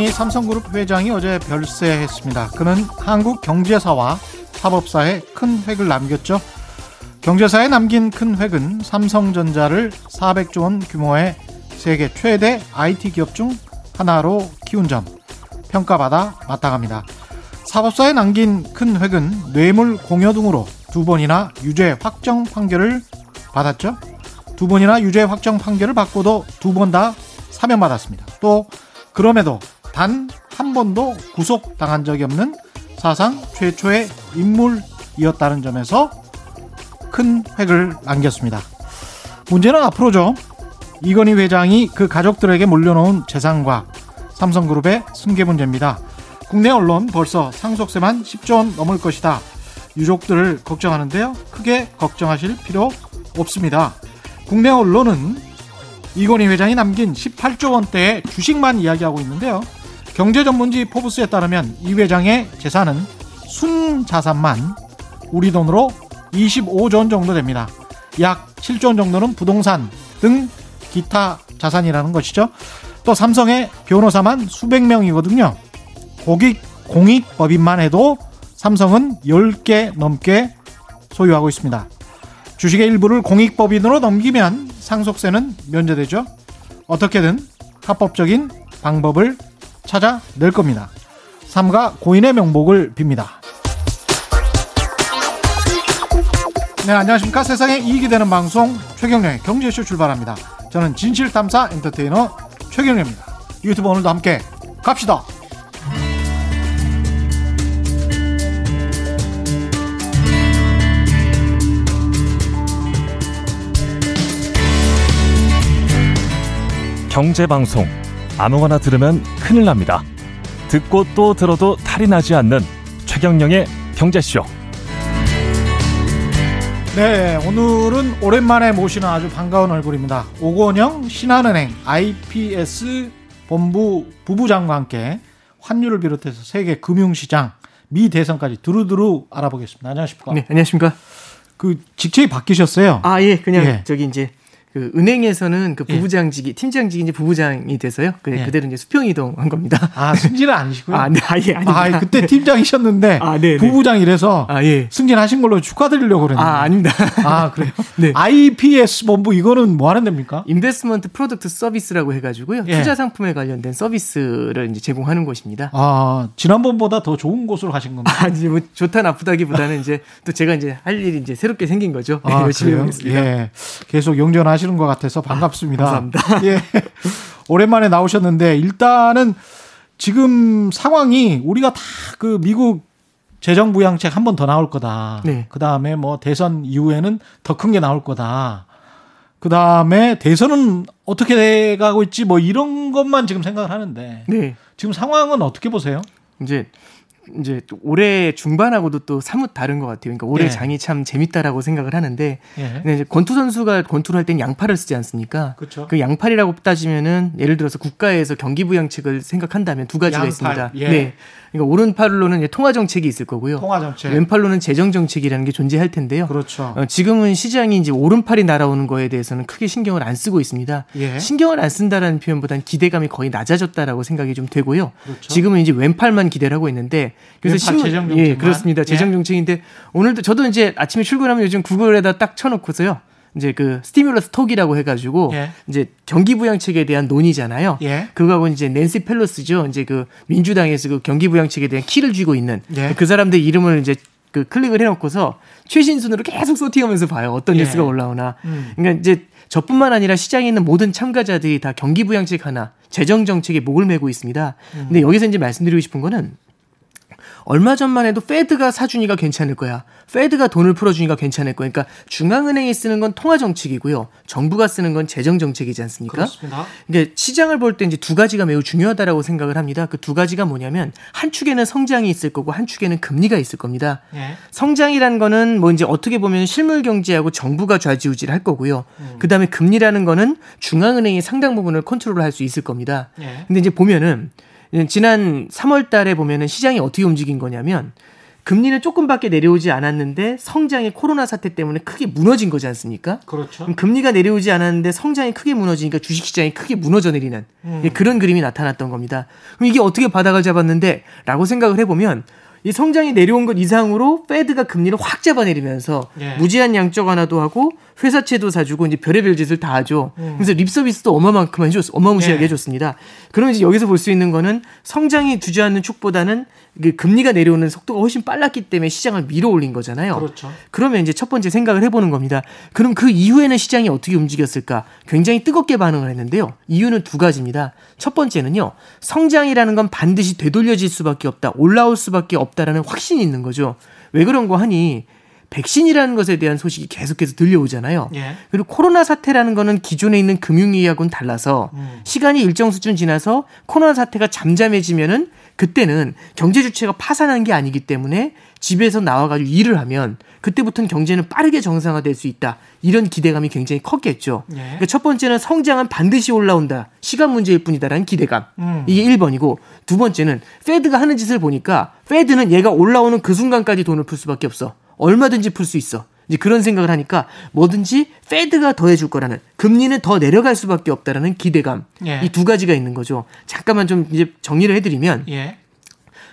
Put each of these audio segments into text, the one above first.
이건희 삼성그룹 회장이 어제 별세했습니다. 그는 한국 경제사와 사법사에 큰 획을 남겼죠. 경제사에 남긴 큰 획은 삼성전자를 400조 원 규모의 세계 최대 IT 기업 중 하나로 키운 점 평가받아 마땅합니다. 사법사에 남긴 큰 획은 뇌물 공여 등으로 두 번이나 유죄 확정 판결을 받았죠. 두 번이나 유죄 확정 판결을 받고도 두 번 다 사면받았습니다. 또 그럼에도 단 한 번도 구속당한 적이 없는 사상 최초의 인물이었다는 점에서 큰 획을 남겼습니다. 문제는 앞으로죠. 이건희 회장이 그 가족들에게 물려놓은 재산과 삼성그룹의 승계 문제입니다. 국내 언론 벌써 상속세만 10조 원 넘을 것이다. 유족들을 걱정하는데요. 크게 걱정하실 필요 없습니다. 국내 언론은 이건희 회장이 남긴 18조 원대의 주식만 이야기하고 있는데요. 경제 전문지 포브스에 따르면 이 회장의 재산은 순 자산만 우리 돈으로 25조 원 정도 됩니다. 약 7조 원 정도는 부동산 등 기타 자산이라는 것이죠. 또 삼성의 변호사만 수백 명이거든요. 고객 공익법인만 해도 삼성은 10개 넘게 소유하고 있습니다. 주식의 일부를 공익법인으로 넘기면 상속세는 면제되죠. 어떻게든 합법적인 방법을 찾아 낼 겁니다. 삼가 고인의 명복을 빕니다. 네, 안녕하십니까. 세상에 이익이 되는 방송 최경련의 경제쇼 출발합니다. 저는 진실탐사 엔터테이너 최경련입니다. 유튜브 오늘도 함께 갑시다. 경제방송 아무거나 들으면 큰일 납니다. 듣고 또 들어도 탈이 나지 않는 최경령의 경제쇼. 네, 오늘은 오랜만에 모시는 아주 반가운 얼굴입니다. 오건영 신한은행 IPS 본부 부부장과 함께 환율을 비롯해서 세계 금융시장 미 대선까지 두루두루 알아보겠습니다. 안녕하십니까? 네, 안녕하십니까? 그 직책이 바뀌셨어요. 아, 예, 그냥 예. 저기 이제 그 은행에서는 그 부부장직이 팀장직이 이제 부부장이 돼서요. 그 예. 그대로 이제 수평 이동한 겁니다. 아, 승진은 아니시고요. 아, 네, 아예 아닙니다. 아, 그때 팀장이셨는데 아, 네, 네. 부부장이라서 아, 예. 승진하신 걸로 축하드리려고 그랬는데. 아, 아닙니다. 아, 그래요? 네. IPS 본부 이거는 뭐 하는 데입니까? investment product service라고 해가지고요. 예. 투자 상품에 관련된 서비스를 이제 제공하는 곳입니다. 아, 지난번보다 더 좋은 곳으로 가신 겁니다. 아, 이제 뭐 좋다 나쁘다기보다는 이제 또 제가 이제 할 일이 이제 새롭게 생긴 거죠. 네, 아, 열심히? 해보겠습니다. 예. 계속 용전하 시는 것 같아서 반갑습니다. 감사합니다. 예. 오랜만에 나오셨는데 일단은 지금 상황이 우리가 다 그 미국 재정 부양책 한 번 더 나올 거다. 네. 그다음에 뭐 대선 이후에는 더 큰 게 나올 거다. 그다음에 대선은 어떻게 돼 가고 있지 뭐 이런 것만 지금 생각을 하는데 네. 지금 상황은 어떻게 보세요? 이제 이제 또 올해 중반하고도 또 사뭇 다른 것 같아요. 그러니까 올해 예. 장이 참 재밌다라고 생각을 하는데 예. 근데 이제 권투 선수가 권투를 할땐 양팔을 쓰지 않습니까? 그렇죠. 그 양팔이라고 따지면은 예를 들어서 국가에서 경기 부양책을 생각한다면 두 가지가 양팔, 있습니다. 예. 네. 그러니까 오른팔로는 통화 정책이 있을 거고요. 통화 정책. 왼팔로는 재정 정책이라는 게 존재할 텐데요. 그렇죠. 어, 지금은 시장이 이제 오른팔이 날아오는 거에 대해서는 크게 신경을 안 쓰고 있습니다. 예. 신경을 안 쓴다라는 표현보다는 기대감이 거의 낮아졌다라고 생각이 좀 되고요. 그렇죠. 지금은 이제 왼팔만 기대를 하고 있는데 그래서 왼팔 재정 정책만? 예, 그렇습니다. 재정 예. 정책인데 오늘도 저도 이제 아침에 출근하면 요즘 구글에다 딱 쳐놓고서요. 이제 그 stimulus talk이라고 해가지고 예. 이제 경기 부양책에 대한 논의잖아요. 예. 그거하고 이제 낸시 펠로시죠. 이제 그 민주당에서 그 경기 부양책에 대한 키를 쥐고 있는 예. 그 사람들 이름을 이제 그 클릭을 해놓고서 최신 순으로 계속 sorting하면서 봐요. 어떤 예. 뉴스가 올라오나. 음. 그러니까 이제 저뿐만 아니라 시장에 있는 모든 참가자들이 다 경기 부양책 하나, 재정 정책에 목을 메고 있습니다. 음. 근데 여기서 이제 말씀드리고 싶은 거는 얼마 전만 해도 페드가 사주니까 괜찮을 거야. 페드가 돈을 풀어주니까 괜찮을 거야. 그러니까 중앙은행이 쓰는 건 통화 정책이고요. 정부가 쓰는 건 재정 정책이지 않습니까? 그렇습니다. 이게 시장을 볼 때 이제 두 가지가 매우 중요하다라고 생각을 합니다. 그 두 가지가 뭐냐면 한 축에는 성장이 있을 거고 한 축에는 금리가 있을 겁니다. 예. 성장이라는 거는 뭐 이제 어떻게 보면 실물 경제하고 정부가 좌지우지를 할 거고요. 음. 그다음에 금리라는 거는 중앙은행이 상당 부분을 컨트롤을 할수 있을 겁니다. 예. 근데 이제 보면은 지난 3월 달에 보면은 시장이 어떻게 움직인 거냐면 금리는 조금밖에 내려오지 않았는데 성장이 코로나 사태 때문에 크게 무너진 거지 않습니까? 그렇죠. 금리가 내려오지 않았는데 성장이 크게 무너지니까 주식 시장이 크게 무너져 내리는 음. 예, 그런 그림이 나타났던 겁니다. 그럼 이게 어떻게 바닥을 잡았는데? 라고 생각을 해보면 이 성장이 내려온 것 이상으로 페드가 금리를 확 잡아내리면서 예. 무제한 양적 완화도 하고 회사채도 사주고 이제 별의별 짓을 다 하죠. 음. 그래서 립 서비스도 어마만큼 해줬, 어마무시하게 예. 해줬습니다. 그러면 이제 여기서 볼 수 있는 거는 성장이 주저앉는 축보다는 그 금리가 내려오는 속도가 훨씬 빨랐기 때문에 시장을 밀어 올린 거잖아요. 그렇죠. 그러면 이제 첫 번째 생각을 해보는 겁니다. 그럼 그 이후에는 시장이 어떻게 움직였을까? 굉장히 뜨겁게 반응을 했는데요. 이유는 두 가지입니다. 첫 번째는요. 성장이라는 건 반드시 되돌려질 수밖에 없다. 올라올 수밖에 없다라는 확신이 있는 거죠. 왜 그런 거 하니? 백신이라는 것에 대한 소식이 계속해서 들려오잖아요. 예. 그리고 코로나 사태라는 거는 기존에 있는 금융위하고는 달라서 음. 시간이 일정 수준 지나서 코로나 사태가 잠잠해지면은 그때는 경제 주체가 파산한 게 아니기 때문에 집에서 나와가지고 일을 하면 그때부터는 경제는 빠르게 정상화될 수 있다. 이런 기대감이 굉장히 컸겠죠. 예. 그러니까 첫 번째는 성장은 반드시 올라온다. 시간 문제일 뿐이다라는 기대감. 음. 이게 1번이고 두 번째는 Fed가 하는 짓을 보니까 Fed는 얘가 올라오는 그 순간까지 돈을 풀 수밖에 없어. 얼마든지 풀 수 있어. 이제 그런 생각을 하니까 뭐든지 Fed가 더 해줄 거라는 금리는 더 내려갈 수밖에 없다라는 기대감. 예. 이 두 가지가 있는 거죠. 잠깐만 좀 이제 정리를 해드리면 예.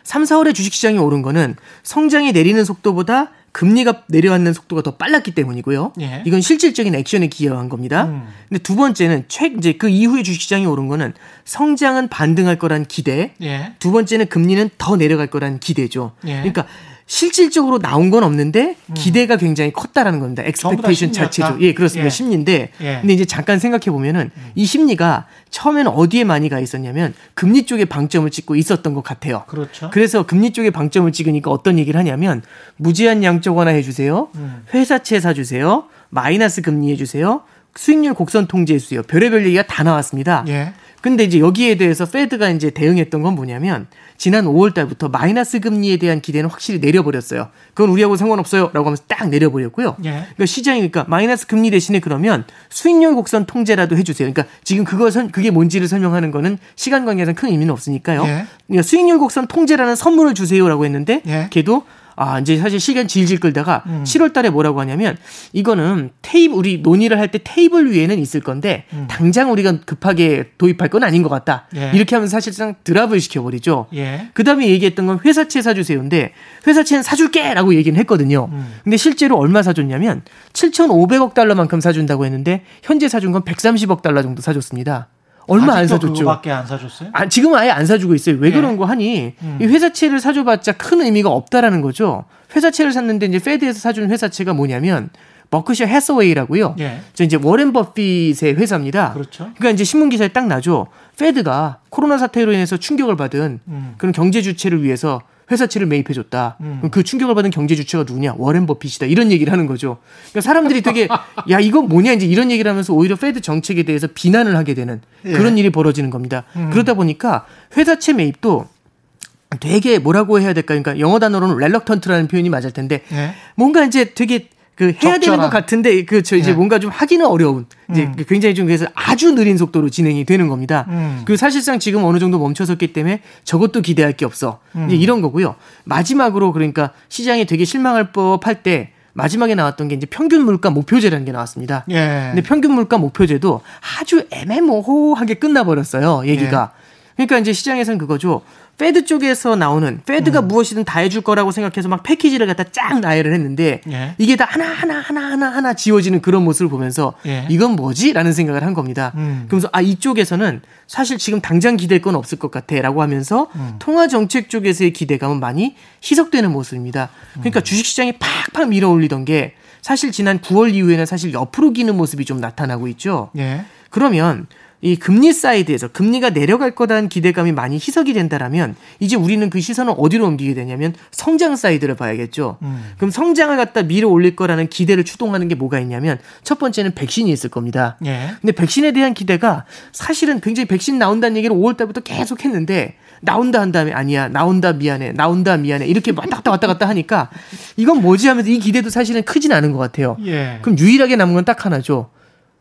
3, 4월에 주식시장이 오른 거는 성장이 내리는 속도보다 금리가 내려앉는 속도가 더 빨랐기 때문이고요. 예. 이건 실질적인 액션에 기여한 겁니다. 음. 근데 두 번째는 최 이제 그 이후에 주식시장이 오른 거는 성장은 반등할 거란 기대. 예. 두 번째는 금리는 더 내려갈 거란 기대죠. 예. 그러니까 실질적으로 나온 건 없는데 기대가 굉장히 컸다라는 겁니다. 음. Expectation. 자체죠. 예, 그렇습니다. 예. 심리인데 예. 근데 이제 잠깐 생각해 보면은 이 심리가 처음에는 어디에 많이 가 있었냐면 금리 쪽에 방점을 찍고 있었던 것 같아요. 그렇죠. 그래서 금리 쪽에 방점을 찍으니까 어떤 얘기를 하냐면 무제한 양적 완화 해 주세요. 음. 회사채 사 주세요. 마이너스 금리 해 주세요. 수익률 곡선 통제해 주세요. 별의별 얘기가 다 나왔습니다. 예. 근데 이제 여기에 대해서 페드가 이제 대응했던 건 뭐냐면 지난 5월 달부터 마이너스 금리에 대한 기대는 확실히 내려버렸어요. 그건 우리하고 상관없어요라고 하면서 딱 내려버렸고요. 예. 그러니까 시장이 그러니까 마이너스 금리 대신에 그러면 수익률 곡선 통제라도 해주세요. 그러니까 지금 선 그게 뭔지를 설명하는 거는 시간 관계상 큰 의미는 없으니까요. 예. 그러니까 수익률 곡선 통제라는 선물을 주세요라고 했는데 예. 걔도 아 이제 사실 시간 질질 끌다가 음. 7월 달에 뭐라고 하냐면 이거는 테이블 우리 논의를 할 때 테이블 위에는 있을 건데 당장 우리가 급하게 도입할 건 아닌 것 같다. 음. 예. 이렇게 하면서 사실상 드랍을 시켜 버리죠. 예. 그 다음에 얘기했던 건 회사채 사주세요인데 회사채는 사줄게! 라고 얘기는 했거든요. 음. 근데 실제로 얼마 사줬냐면 7,500억 달러만큼 사준다고 했는데 현재 사준 건 130억 달러 정도 사줬습니다. 얼마 안 사줬죠. 그거밖에 안 사줬어요? 아, 지금은 아예 안 사주고 있어요. 왜 예. 그런 거 하니? 음. 이 회사채를 사줘봤자 큰 의미가 없다라는 거죠. 회사채를 샀는데 이제 Fed에서 사준 회사채가 뭐냐면 버크셔 해서웨이라고요. 예. 저 이제 워렌 버핏의 회사입니다. 그렇죠. 그러니까 이제 신문 기사에 딱 나죠. Fed가 코로나 사태로 인해서 충격을 받은 음. 그런 경제 주체를 위해서 회사채를 매입해줬다. 음. 그 충격을 받은 경제 주체가 누구냐? 워렌 버핏이다. 이런 얘기를 하는 거죠. 그러니까 사람들이 되게 야 이건 뭐냐 이제 이런 얘기를 하면서 오히려 Fed 정책에 대해서 비난을 하게 되는 예. 그런 일이 벌어지는 겁니다. 음. 그러다 보니까 회사채 매입도 되게 뭐라고 해야 될까? 그러니까 영어 단어로는 렐럭턴트라는 표현이 맞을 텐데 예. 뭔가 이제 되게 그 해야 되는 적절한. 것 같은데 그저 이제 예. 뭔가 좀 하기는 어려운 이제 음. 굉장히 좀 그래서 아주 느린 속도로 진행이 되는 겁니다. 음. 그 사실상 지금 어느 정도 멈춰섰기 때문에 저것도 기대할 게 없어. 음. 이제 이런 거고요. 마지막으로 그러니까 시장이 되게 실망할 법할 때 마지막에 나왔던 게 이제 평균 물가 목표제라는 게 나왔습니다. 예. 근데 평균 물가 목표제도 아주 애매모호하게 끝나버렸어요. 얘기가. 예. 그러니까 이제 시장에서는 그거죠. 페드 쪽에서 나오는 페드가 음. 무엇이든 다 해줄 거라고 생각해서 막 패키지를 갖다 쫙 나열을 했는데 예. 이게 다 하나 하나 하나 하나 하나 지워지는 그런 모습을 보면서 예. 이건 뭐지?라는 생각을 한 겁니다. 음. 그러면서 아 이쪽에서는 사실 지금 당장 기댈 건 없을 것 같아라고 하면서 음. 통화 정책 쪽에서의 기대감은 많이 희석되는 모습입니다. 음. 그러니까 주식시장이 팍팍 밀어올리던 게 사실 지난 9월 이후에는 사실 옆으로 기는 모습이 좀 나타나고 있죠. 예. 그러면 이 금리 사이드에서 금리가 내려갈 거다는 기대감이 많이 희석이 된다라면 이제 우리는 그 시선을 어디로 옮기게 되냐면 성장 사이드를 봐야겠죠. 음. 그럼 성장을 갖다 밀어 올릴 거라는 기대를 추동하는 게 뭐가 있냐면 첫 번째는 백신이 있을 겁니다. 예. 근데 백신에 대한 기대가 사실은 굉장히 백신 나온다는 얘기를 5월 달부터 계속 했는데 나온다 한 다음에 아니야 나온다 미안해 나온다 미안해 이렇게 왔다 갔다 왔다 갔다 하니까 이건 뭐지 하면서 이 기대도 사실은 크진 않은 것 같아요. 예. 그럼 유일하게 남은 건 딱 하나죠.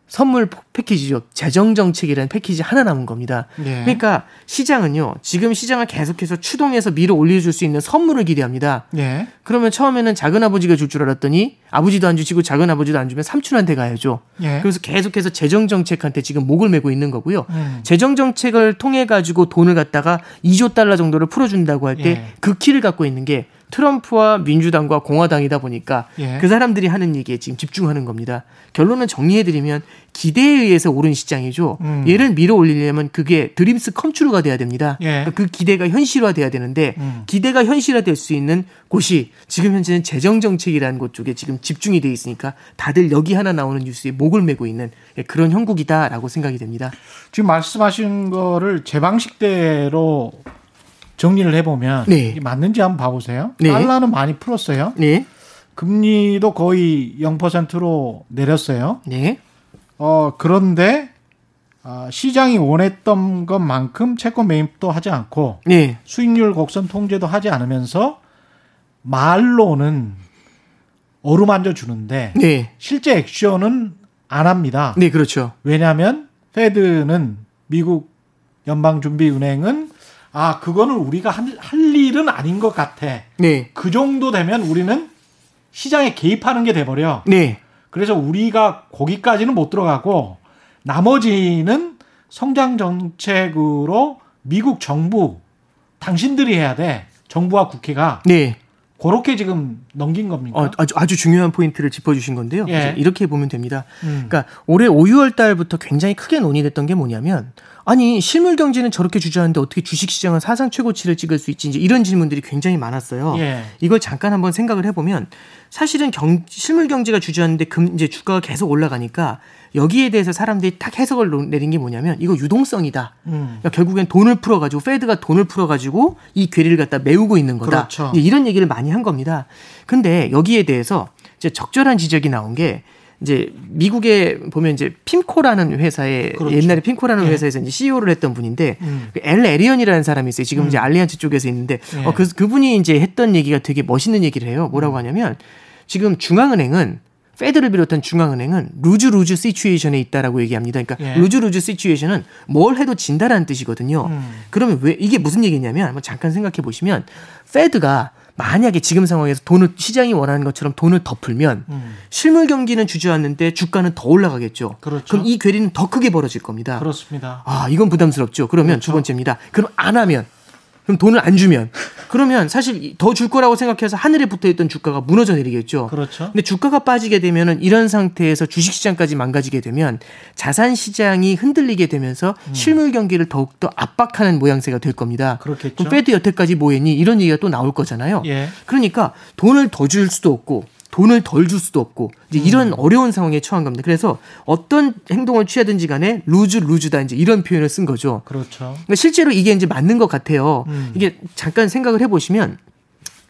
선물 패키지죠. 재정 정책이라는 패키지 하나 남은 겁니다. 예. 그러니까 시장은요. 지금 시장을 계속해서 추동해서 밀어 올려줄 수 있는 선물을 기대합니다. 예. 그러면 처음에는 작은 아버지가 줄 줄 알았더니 아버지도 안 주시고 작은 아버지도 안 주면 삼촌한테 가야죠. 예. 그래서 계속해서 재정 정책한테 지금 목을 메고 있는 거고요. 음. 재정 정책을 통해 가지고 돈을 갖다가 2조 달러 정도를 풀어준다고 할때 예. 그 키를 갖고 있는 게 트럼프와 민주당과 공화당이다 보니까 예. 그 사람들이 하는 얘기에 지금 집중하는 겁니다. 결론은 정리해드리면 기대에 의해서 오른 시장이죠. 음. 얘를 밀어 올리려면 그게 드림스 컴트루가 돼야 됩니다. 예. 그러니까 그 기대가 현실화돼야 되는데 음. 기대가 현실화될 수 있는 곳이 지금 현재는 재정 정책이라는 곳 쪽에 지금 집중이 돼 있으니까 다들 여기 하나 나오는 뉴스에 목을 메고 있는 예, 그런 형국이다라고 생각이 됩니다. 지금 말씀하신 거를 제 방식대로 정리를 해보면 네. 맞는지 한번 봐보세요. 네. 달러는 많이 풀었어요. 네, 금리도 거의 0%로 내렸어요. 네, 어, 그런데 아, 시장이 원했던 것만큼 채권 매입도 하지 않고 네, 수익률 곡선 통제도 하지 않으면서 말로는 어루만져 주는데 네, 실제 액션은 안 합니다. 네, 그렇죠. 왜냐하면 페드는 미국 연방준비은행은 아 그거는 우리가 할, 할 일은 아닌 것 같아. 네, 그 정도 되면 우리는 시장에 개입하는 게 돼버려. 네, 그래서 우리가 거기까지는 못 들어가고 나머지는 성장 정책으로 미국 정부 당신들이 해야 돼. 정부와 국회가 네. 그렇게 지금 넘긴 겁니까? 어, 아주 아주 중요한 포인트를 짚어주신 건데요. 예. 이렇게 보면 됩니다. 음. 그러니까 올해 5, 6월 달부터 굉장히 크게 논의됐던 게 뭐냐면 아니 실물 경제는 저렇게 주저하는데 어떻게 주식 시장은 사상 최고치를 찍을 수 있지 이제 이런 질문들이 굉장히 많았어요. 예. 이걸 잠깐 한번 생각을 해보면 사실은 경, 실물 경제가 주저하는데 금 이제 주가가 계속 올라가니까 여기에 대해서 사람들이 딱 해석을 놓- 내린 게 뭐냐면 이거 유동성이다. 음. 그러니까 결국엔 돈을 풀어가지고 Fed가 돈을 풀어가지고 이 괴리를 갖다 메우고 있는 거다. 그렇죠. 이런 얘기를 많이 한 겁니다. 근데 여기에 대해서 이제 적절한 지적이 나온 게 이제 미국에 보면 이제 핌코라는 회사에 그렇죠. 옛날에 핌코라는 예. 회사에서 이제 CEO를 했던 분인데 음. 그 엘 에리언이라는 사람이 있어요. 지금 이제 알리안츠 쪽에서 있는데 예. 어, 그 그분이 이제 했던 얘기가 되게 멋있는 얘기를 해요. 뭐라고 하냐면 지금 중앙은행은 Fed를 비롯한 중앙은행은 lose lose situation에 있다라고 얘기합니다. 그러니까 예. lose lose situation은 뭘 해도 진다라는 뜻이거든요. 음. 그러면 왜 이게 무슨 얘기냐면 한번 잠깐 생각해 보시면 Fed가 만약에 지금 상황에서 돈을 시장이 원하는 것처럼 돈을 더 풀면 음. 실물 경기는 주저앉는데 주가는 더 올라가겠죠. 그렇죠. 그럼 이 괴리는 더 크게 벌어질 겁니다. 그렇습니다. 아, 이건 부담스럽죠. 그러면 그렇죠. 두 번째입니다. 그럼 안 하면 그럼 돈을 안 주면 그러면 사실 더 줄 거라고 생각해서 하늘에 붙어 있던 주가가 무너져 내리겠죠. 그렇죠. 근데 주가가 빠지게 되면은 이런 상태에서 주식 시장까지 망가지게 되면 자산 시장이 흔들리게 되면서 실물 경기를 더욱 더 압박하는 모양새가 될 겁니다. 그렇겠죠. 그럼 Fed 여태까지 뭐 했니? 이런 얘기가 또 나올 거잖아요. 예. 그러니까 돈을 더 줄 수도 없고 돈을 덜 줄 수도 없고 이제 이런 음. 어려운 상황에 처한 겁니다. 그래서 어떤 행동을 취하든지 간에 lose lose다 이제 이런 표현을 쓴 거죠. 그렇죠. 그러니까 실제로 이게 이제 맞는 것 같아요. 음. 이게 잠깐 생각을 해보시면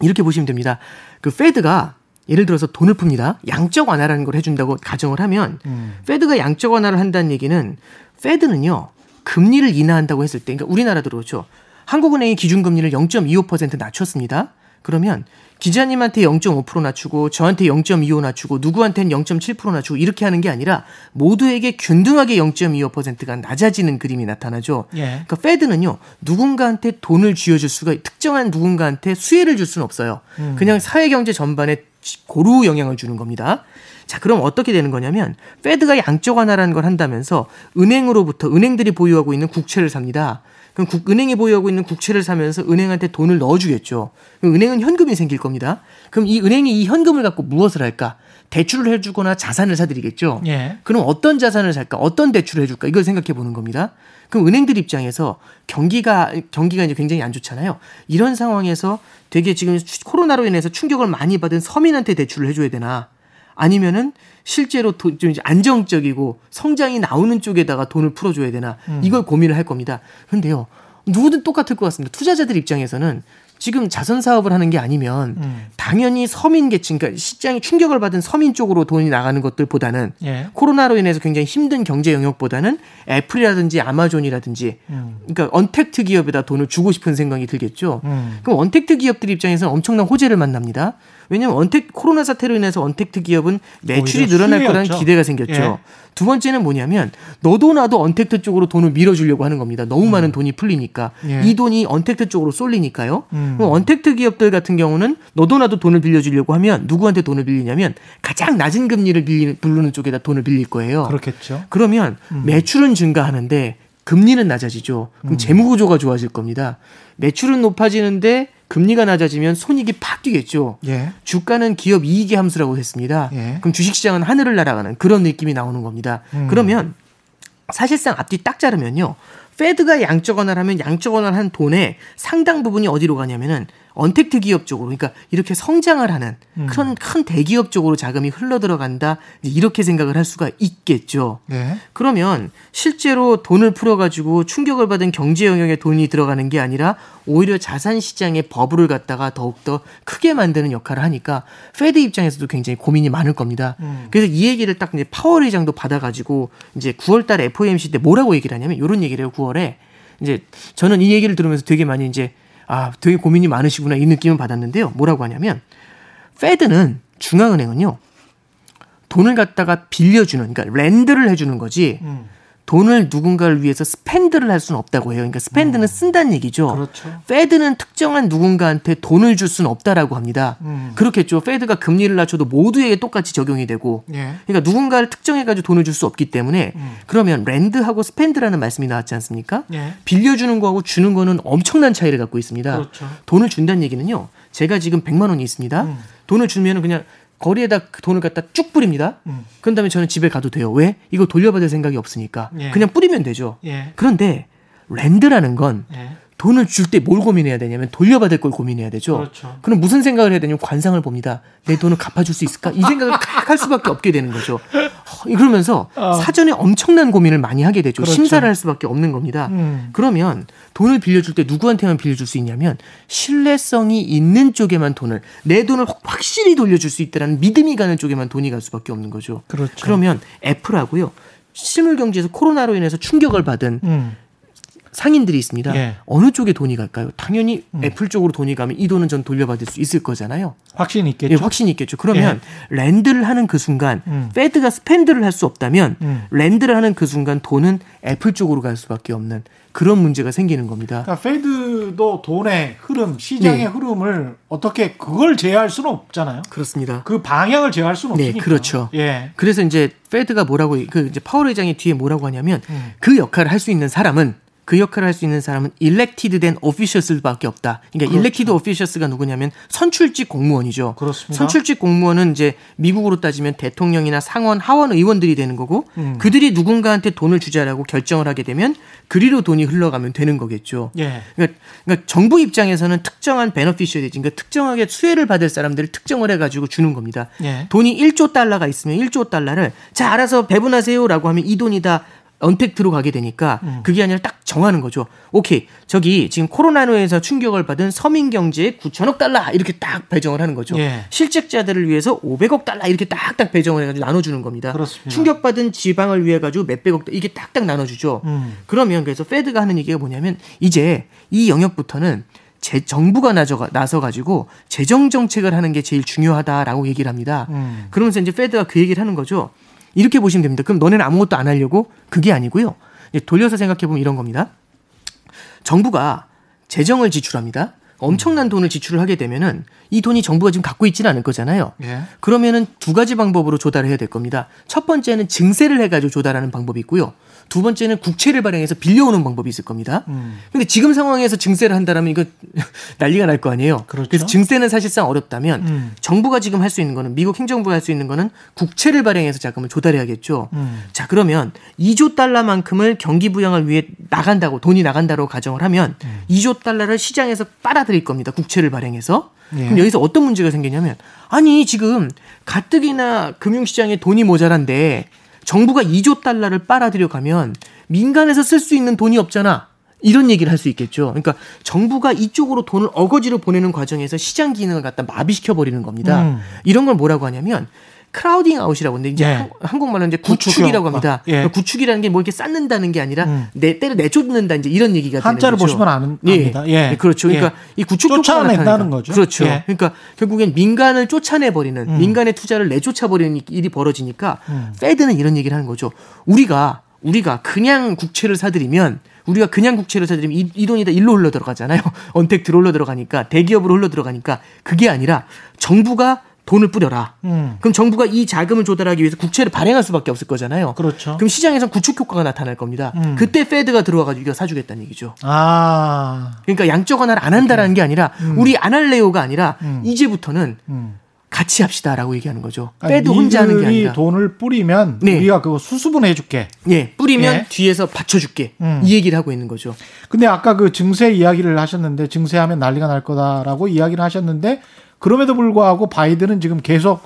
이렇게 보시면 됩니다. 그 페드가 예를 들어서 돈을 풉니다. 양적 완화라는 걸 해준다고 가정을 하면 음. 페드가 양적 완화를 한다는 얘기는 페드는요 금리를 인하한다고 했을 때, 그러니까 우리나라도 그렇죠. 한국은행이 기준금리를 0.25% 낮췄습니다. 그러면 기자님한테 0.5% 낮추고 저한테 0.25 낮추고 누구한테는 0.7% 낮추고 이렇게 하는 게 아니라 모두에게 균등하게 0.25%가 낮아지는 그림이 나타나죠. 예. 그러니까 페드는요 누군가한테 돈을 쥐어줄 수가 특정한 누군가한테 수혜를 줄 수는 없어요. 음. 그냥 사회 경제 전반에 고루 영향을 주는 겁니다. 자, 그럼 어떻게 되는 거냐면 페드가 양적 완화라는 걸 한다면서 은행으로부터 은행들이 보유하고 있는 국채를 삽니다. 그럼 국, 은행이 보유하고 있는 국채를 사면서 은행한테 돈을 넣어주겠죠. 그럼 은행은 현금이 생길 겁니다. 그럼 이 은행이 이 현금을 갖고 무엇을 할까? 대출을 해주거나 자산을 사들이겠죠. 예. 그럼 어떤 자산을 살까? 어떤 대출을 해줄까? 이걸 생각해 보는 겁니다. 그럼 은행들 입장에서 경기가 경기가 이제 굉장히 안 좋잖아요. 이런 상황에서 되게 지금 코로나로 인해서 충격을 많이 받은 서민한테 대출을 해줘야 되나? 아니면은 실제로 도, 좀 이제 안정적이고 성장이 나오는 쪽에다가 돈을 풀어줘야 되나? 이걸 고민을 할 겁니다. 그런데요, 누구든 똑같을 것 같습니다. 투자자들 입장에서는 지금 자선 사업을 하는 게 아니면 음. 당연히 서민 계층, 그러니까 시장이 충격을 받은 서민 쪽으로 돈이 나가는 것들보다는 예. 코로나로 인해서 굉장히 힘든 경제 영역보다는 애플이라든지 아마존이라든지 음. 그러니까 언택트 기업에다 돈을 주고 싶은 생각이 들겠죠. 음. 그럼 언택트 기업들 입장에서는 엄청난 호재를 만납니다. 왜냐하면 언택 코로나 사태로 인해서 언택트 기업은 매출이 늘어날 거라는 수혜였죠. 기대가 생겼죠. 예. 두 번째는 뭐냐면 너도 나도 언택트 쪽으로 돈을 밀어주려고 하는 겁니다. 너무 많은 돈이 풀리니까 음. 예. 이 돈이 언택트 쪽으로 쏠리니까요. 음. 그럼 언택트 기업들 같은 경우는 너도 나도 돈을 빌려주려고 하면 누구한테 돈을 빌리냐면 가장 낮은 금리를 빌리는, 부르는 쪽에다 돈을 빌릴 거예요. 그렇겠죠. 그러면 음. 매출은 증가하는데 금리는 낮아지죠. 그럼 음. 재무 구조가 좋아질 겁니다. 매출은 높아지는데 금리가 낮아지면 손익이 팍 뛰겠죠. 예. 주가는 기업 이익의 함수라고 했습니다. 예. 그럼 주식시장은 하늘을 날아가는 그런 느낌이 나오는 겁니다. 음. 그러면 사실상 앞뒤 딱 자르면요. 페드가 양적 완화를 하면 양적 완화를 한 돈의 상당 부분이 어디로 가냐면은 언택트 기업 쪽으로 그러니까 이렇게 성장을 하는 음. 그런 큰 대기업 쪽으로 자금이 흘러 들어간다 이렇게 생각을 할 수가 있겠죠. 네. 그러면 실제로 돈을 풀어가지고 충격을 받은 경제 영역에 돈이 들어가는 게 아니라 오히려 자산 시장의 버블을 갖다가 더욱더 크게 만드는 역할을 하니까 Fed 입장에서도 굉장히 고민이 많을 겁니다. 음. 그래서 이 얘기를 딱 이제 파월 의장도 받아가지고 이제 9월달에 FOMC 때 뭐라고 얘기를 하냐면 이런 얘기를 해요. 9월에 이제 저는 이 얘기를 들으면서 되게 많이 이제 아 되게 고민이 많으시구나 이 느낌을 받았는데요. 뭐라고 하냐면 Fed는 중앙은행은요 돈을 갖다가 빌려주는 그러니까 lend를 해주는 거지 음. 돈을 누군가를 위해서 spend를 할 수는 없다고 해요. 그러니까 spend는 쓴다는 얘기죠. 그렇죠. Fed는 특정한 누군가한테 돈을 줄 수는 없다라고 합니다. 음. 그렇겠죠. Fed가 금리를 낮춰도 모두에게 똑같이 적용이 되고 예. 그러니까 누군가를 특정해가지고 돈을 줄 수 없기 때문에 음. 그러면 lend하고 spend라는 말씀이 나왔지 않습니까? 예. 빌려주는 거하고 주는 거는 엄청난 차이를 갖고 있습니다. 그렇죠. 돈을 준다는 얘기는요. 제가 지금 100만 원이 있습니다. 음. 돈을 주면 그냥 거리에다 그 돈을 갖다 쭉 뿌립니다. 음. 그런 다음에 저는 집에 가도 돼요. 왜? 이거 돌려받을 생각이 없으니까. 예. 그냥 뿌리면 되죠. 예. 그런데 랜드라는 건 예. 돈을 줄 때 뭘 고민해야 되냐면 돌려받을 걸 고민해야 되죠. 그렇죠. 그럼 무슨 생각을 해야 되냐면 관상을 봅니다. 내 돈을 갚아줄 수 있을까? 이 생각을 칵할 수밖에 없게 되는 거죠. 어, 그러면서 어. 사전에 엄청난 고민을 많이 하게 되죠. 그렇죠. 심사를 할 수밖에 없는 겁니다. 음. 그러면 돈을 빌려줄 때 누구한테만 빌려줄 수 있냐면 신뢰성이 있는 쪽에만 돈을 내 돈을 확실히 돌려줄 수 있다라는 믿음이 가는 쪽에만 돈이 갈 수밖에 없는 거죠. 그렇죠. 그러면 애플하고요. 실물 경제에서 코로나로 인해서 충격을 받은 음. 상인들이 있습니다. 예. 어느 쪽에 돈이 갈까요? 당연히 음. 애플 쪽으로 돈이 가면 이 돈은 전 돌려받을 수 있을 거잖아요. 확신이 예, 있겠죠. 예. 확신이 있겠죠. 그러면 lend를 하는 그 순간 음. Fed가 spend를 할 수 없다면 음. lend를 하는 그 순간 돈은 애플 쪽으로 갈 수밖에 없는 그런 문제가 생기는 겁니다. 그러니까 페드도 돈의 흐름, 시장의 네. 흐름을 어떻게 그걸 제어할 수는 없잖아요. 그렇습니다. 그 방향을 제어할 수는 네, 없으니까. 그렇죠. 예. 그래서 이제 페드가 뭐라고 그 이제 파월 회장이 뒤에 뭐라고 하냐면 음. 그 역할을 할 수 있는 사람은 그 역할을 할 수 있는 사람은 elected 된 officials밖에 없다. 그러니까 그렇죠. elected officials가 누구냐면 선출직 공무원이죠. 그렇습니다. 선출직 공무원은 이제 미국으로 따지면 대통령이나 상원, 하원 의원들이 되는 거고 음. 그들이 누군가한테 돈을 주자라고 결정을 하게 되면 그리로 돈이 흘러가면 되는 거겠죠. 예. 그러니까, 그러니까 정부 입장에서는 특정한 베너피셔리지, 그러니까 특정하게 수혜를 받을 사람들을 특정을 해가지고 주는 겁니다. 예. 돈이 1조 달러가 있으면 1조 달러를 자 알아서 배분하세요라고 하면 이 돈이 다 언택트로 가게 되니까 음. 그게 아니라 딱 정하는 거죠. 오케이 저기 지금 코로나로 인해서 충격을 받은 서민 경제에 9천억 달러 이렇게 딱 배정을 하는 거죠. 예. 실직자들을 위해서 500억 달러 이렇게 딱딱 배정을 해 가지고 나눠 주는 겁니다. 그렇습니다. 충격받은 지방을 위해 가지고 몇백억 이게 딱딱 나눠 주죠. 음. 그러면 그래서 페드가 하는 얘기가 뭐냐면 이제 이 영역부터는 제 정부가 나서 나서 가지고 재정 정책을 하는 게 제일 중요하다라고 얘기를 합니다. 음. 그러면서 이제 페드가 그 얘기를 하는 거죠. 이렇게 보시면 됩니다. 그럼 너네는 아무것도 안 하려고 그게 아니고요. 돌려서 생각해 보면 이런 겁니다. 정부가 재정을 지출합니다. 엄청난 돈을 지출을 하게 되면은 이 돈이 정부가 지금 갖고 있지는 않을 거잖아요. 예. 그러면은 두 가지 방법으로 조달을 해야 될 겁니다. 첫 번째는 증세를 해가지고 조달하는 방법이 있고요. 두 번째는 국채를 발행해서 빌려오는 방법이 있을 겁니다. 음. 근데 지금 상황에서 증세를 한다라면 이거 난리가 날 거 아니에요. 그렇죠. 래서 증세는 사실상 어렵다면 음. 정부가 지금 할 수 있는 거는 미국 행정부가 할 수 있는 거는 국채를 발행해서 자금을 조달해야겠죠. 음. 자 그러면 2조 달러만큼을 경기 부양을 위해 나간다고 돈이 나간다고 가정을 하면 음. 2조 달러를 시장에서 빨아들일 겁니다. 국채를 발행해서. 예. 그럼 여기서 어떤 문제가 생기냐면 아니 지금 가뜩이나 금융시장에 돈이 모자란데 정부가 2조 달러를 빨아들여 가면 민간에서 쓸 수 있는 돈이 없잖아. 이런 얘기를 할 수 있겠죠. 그러니까 정부가 이쪽으로 돈을 어거지로 보내는 과정에서 시장 기능을 갖다 마비시켜 버리는 겁니다. 음. 이런 걸 뭐라고 하냐면 crowding out이라고 하는데 이제 예. 한, 한국말로 이제 구축 구축이라고. 합니다. 예. 그러니까 구축이라는 게 뭐 이렇게 쌓는다는 게 아니라 음. 내 때려 내쫓는다 이제 이런 얘기가 한자를 되는 거죠. 보시면 아는- 예. 압니다. 예. 예, 그렇죠. 그러니까 예. 이 구축 쫓아낸다는. 거죠. 그렇죠. 예. 그러니까 결국엔 민간을 쫓아내 버리는 음. 민간의 투자를 내쫓아 버리는 일이 벌어지니까 음. Fed는 이런 얘기를 하는 거죠. 우리가 우리가 그냥 국채를 사들이면 우리가 그냥 국채를 사들이면 이, 이 돈이 다 일로 흘러 들어가잖아요. 언택 들어올러 들어가니까 대기업으로 흘러 들어가니까 그게 아니라 정부가 돈을 뿌려라. 음. 그럼 정부가 이 자금을 조달하기 위해서 국채를 발행할 수밖에 없을 거잖아요. 그렇죠. 그럼 시장에서 구축 효과가 나타날 겁니다. 음. 그때 페드가 들어와가지고 이거 사주겠다는 얘기죠. 아. 그러니까 양적 완화를 안 한다라는 게 아니라 우리 안 할래요가 아니라 음. 이제부터는 음. 같이 합시다라고 얘기하는 거죠. 그러니까 페드 혼자 하는 게 아니라. 돈을 뿌리면 네. 우리가 그거 수수분해 줄게. 예, 뿌리면 예. 뒤에서 받쳐 줄게. 음. 이 얘기를 하고 있는 거죠. 근데 아까 그 증세 이야기를 하셨는데 증세하면 난리가 날 거다라고 이야기를 하셨는데 그럼에도 불구하고 바이든은 지금 계속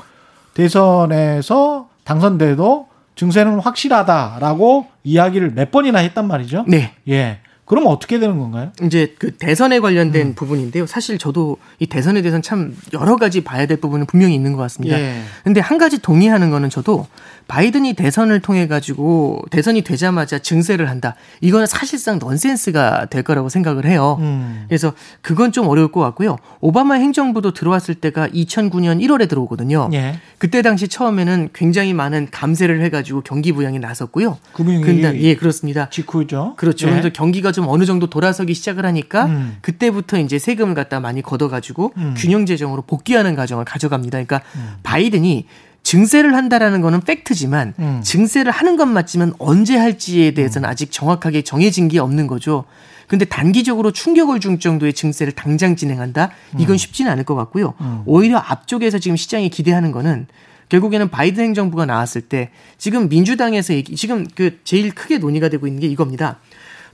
대선에서 당선돼도 증세는 확실하다라고 이야기를 몇 번이나 했단 말이죠. 네. 예. 그럼 어떻게 되는 건가요? 이제 그 대선에 관련된 음. 부분인데요. 사실 저도 이 대선에 대해서는 참 여러 가지 봐야 될 부분은 분명히 있는 것 같습니다. 예. 근데 한 가지 동의하는 거는 저도 바이든이 대선을 통해 가지고 대선이 되자마자 증세를 한다. 이거는 사실상 넌센스가 될 거라고 생각을 해요. 음. 그래서 그건 좀 어려울 것 같고요. 오바마 행정부도 들어왔을 때가 2009년 1월에 들어오거든요. 예. 그때 당시 처음에는 굉장히 많은 감세를 해가지고 경기 부양에 나섰고요. 금융위 근데 예 그렇습니다. 직후죠. 그렇죠. 예. 그래서 경기가 좀 어느 정도 돌아서기 시작을 하니까 음. 그때부터 이제 세금을 갖다 많이 걷어가지고 음. 균형 재정으로 복귀하는 과정을 가져갑니다. 그러니까 바이든이 증세를 한다라는 거는 팩트지만 음. 증세를 하는 건 맞지만 언제 할지에 대해서는 아직 정확하게 정해진 게 없는 거죠. 근데 단기적으로 충격을 줄 정도의 증세를 당장 진행한다? 이건 쉽지는 않을 것 같고요. 음. 오히려 앞쪽에서 지금 시장이 기대하는 거는 결국에는 바이든 행정부가 나왔을 때 지금 민주당에서 얘기, 지금 그 제일 크게 논의가 되고 있는 게 이겁니다.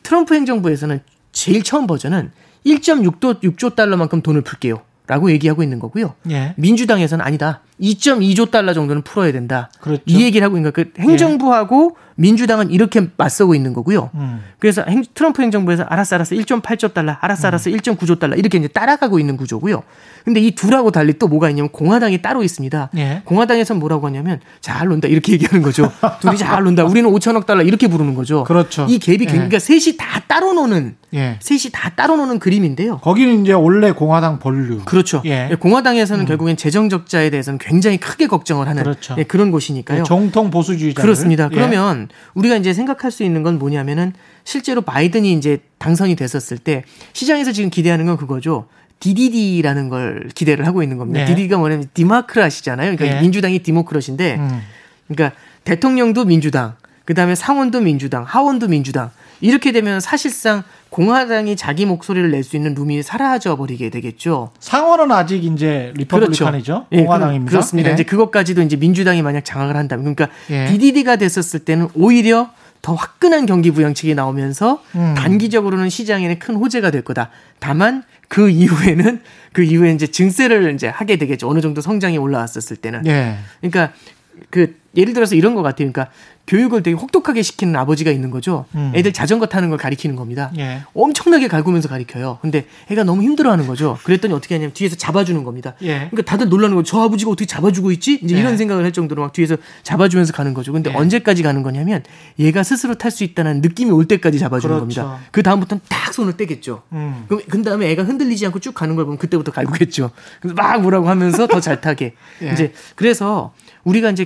트럼프 행정부에서는 제일 처음 버전은 1.6조 6조 달러만큼 돈을 풀게요. 라고 얘기하고 있는 거고요. 예. 민주당에서는 아니다. 2.2조 달러 정도는 풀어야 된다. 그렇죠. 이 얘기를 하고 있는 거예요. 그 행정부하고 민주당은 이렇게 맞서고 있는 거고요. 음. 그래서 행- 트럼프 행정부에서 알았어 알았어 1.8조 달러 알았어 알았어 1.9조 달러 이렇게 이제 따라가고 있는 구조고요. 근데 이 둘하고 달리 또 뭐가 있냐면 공화당이 따로 있습니다. 예. 공화당에서는 뭐라고 하냐면 잘 논다 이렇게 얘기하는 거죠. 둘이 잘 논다. 우리는 5천억 달러 이렇게 부르는 거죠. 그렇죠. 이 갭이 예. 그러니까 셋이 다 따로 노는 예. 셋이 다 따로 노는 그림인데요. 거기는 이제 원래 공화당 본류. 그렇죠. 예. 공화당에서는 결국엔 재정 적자에 대해서는 굉장히 크게 걱정을 하는 그렇죠. 예, 그런 곳이니까요. 정통 보수주의자. 그렇습니다. 그러면 우리가 이제 생각할 수 있는 건 뭐냐면은 실제로 바이든이 이제 당선이 됐었을 때 시장에서 지금 기대하는 건 그거죠. DDD라는 걸 기대를 하고 있는 겁니다. 네. DDD가 뭐냐면 디마크라시잖아요. 그러니까 예. 민주당이 디모크라시인데 음. 그러니까 대통령도 민주당, 그 다음에 상원도 민주당, 하원도 민주당. 이렇게 되면 사실상 공화당이 자기 목소리를 낼 수 있는 room이 사라져 버리게 되겠죠. 상원은 아직 이제 Republican이죠. 예, 공화당입니다. 그렇, 습니다 예. 이제 그것까지도 이제 민주당이 만약 장악을 한다면 그러니까 예. DDD가 됐었을 때는 오히려 더 화끈한 경기 부양책이 나오면서 음. 단기적으로는 시장에는 큰 호재가 될 거다. 다만 그 이후에는 그 이후에 이제 증세를 이제 하게 되겠죠. 어느 정도 성장이 올라왔었을 때는. 예. 그러니까 그 예를 들어서 이런 것 같아요. 그러니까 교육을 되게 혹독하게 시키는 아버지가 있는 거죠. 음. 애들 자전거 타는 걸 가리키는 겁니다. 예. 엄청나게 갈구면서 가리켜요. 근데 애가 너무 힘들어하는 거죠. 그랬더니 어떻게 하냐면 뒤에서 잡아주는 겁니다. 예. 그러니까 다들 놀라는 거죠. 저 아버지가 어떻게 잡아주고 있지? 이제 예. 이런 생각을 할 정도로 막 뒤에서 잡아주면서 가는 거죠. 근데 예. 언제까지 가는 거냐면 얘가 스스로 탈 수 있다는 느낌이 올 때까지 잡아주는 그렇죠. 겁니다. 그 다음부터는 딱 손을 떼겠죠. 음. 그럼 그 다음에 애가 흔들리지 않고 쭉 가는 걸 보면 그때부터 갈구겠죠. 그래서 막 뭐라고 하면서 더 잘 타게. 예. 이제 그래서 우리가 이제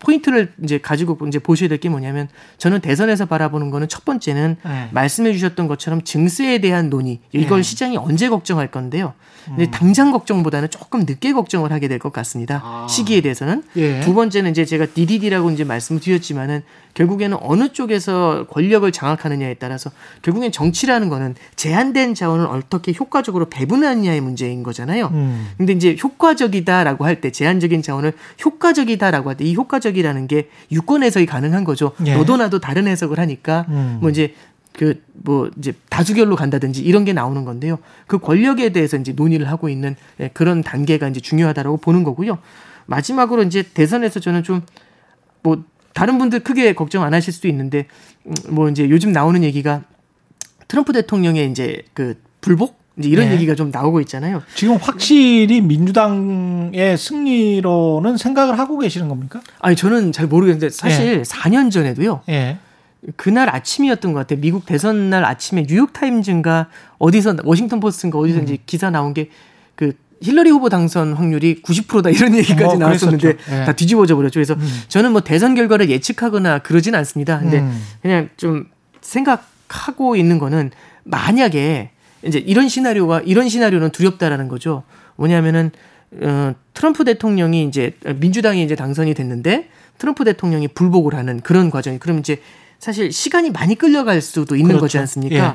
포인트를 이제 가지고 이제 보셔야 될 게 뭐냐면 저는 대선에서 바라보는 거는 첫 번째는 예. 말씀해 주셨던 것처럼 증세에 대한 논의 이걸 예. 시장이 언제 걱정할 건데요. 음. 근데 당장 걱정보다는 조금 늦게 걱정을 하게 될 것 같습니다. 아. 시기에 대해서는 예. 두 번째는 이제 제가 DDD라고 이제 말씀을 드렸지만은 결국에는 어느 쪽에서 권력을 장악하느냐에 따라서 결국엔 정치라는 거는 제한된 자원을 어떻게 효과적으로 배분하느냐의 문제인 거잖아요. 음. 근데 이제 효과적이다라고 할 때 제한적인 자원을 효과적이다라고 할 때 이 효과적이라는 게 유권 해석이 가능한 거죠. 예. 너도 나도 다른 해석을 하니까 음. 뭐 이제 그 뭐 이제 다수결로 간다든지 이런 게 나오는 건데요. 그 권력에 대해서 이제 논의를 하고 있는 예, 그런 단계가 이제 중요하다라고 보는 거고요. 마지막으로 이제 대선에서 저는 좀뭐 다른 분들 크게 걱정 안 하실 수도 있는데 음, 뭐 이제 요즘 나오는 얘기가 트럼프 대통령의 이제 그 불복 이제 이런 예. 얘기가 좀 나오고 있잖아요. 지금 확실히 민주당의 승리로는 생각을 하고 계시는 겁니까? 아니 저는 잘 모르겠는데 사실 4년 전에도요. 예. 그날 아침이었던 것 같아요. 미국 대선 날 아침에 뉴욕 타임즈인가 어디서 워싱턴 포스트인가 어디서 이제 기사 나온 게 그 힐러리 후보 당선 확률이 90%다 이런 얘기까지 어, 나왔었는데. 예. 다 뒤집어져 버렸죠. 그래서 저는 뭐 대선 결과를 예측하거나 그러진 않습니다. 근데 음. 그냥 좀 생각하고 있는 거는 만약에 이제 이런 시나리오가 이런 시나리오는 두렵다라는 거죠. 뭐냐면은 어, 트럼프 대통령이 이제 민주당이 이제 당선이 됐는데 트럼프 대통령이 불복을 하는 그런 과정이 그럼 이제 사실 시간이 많이 끌려갈 수도 있는 그렇죠. 거지 않습니까? 예.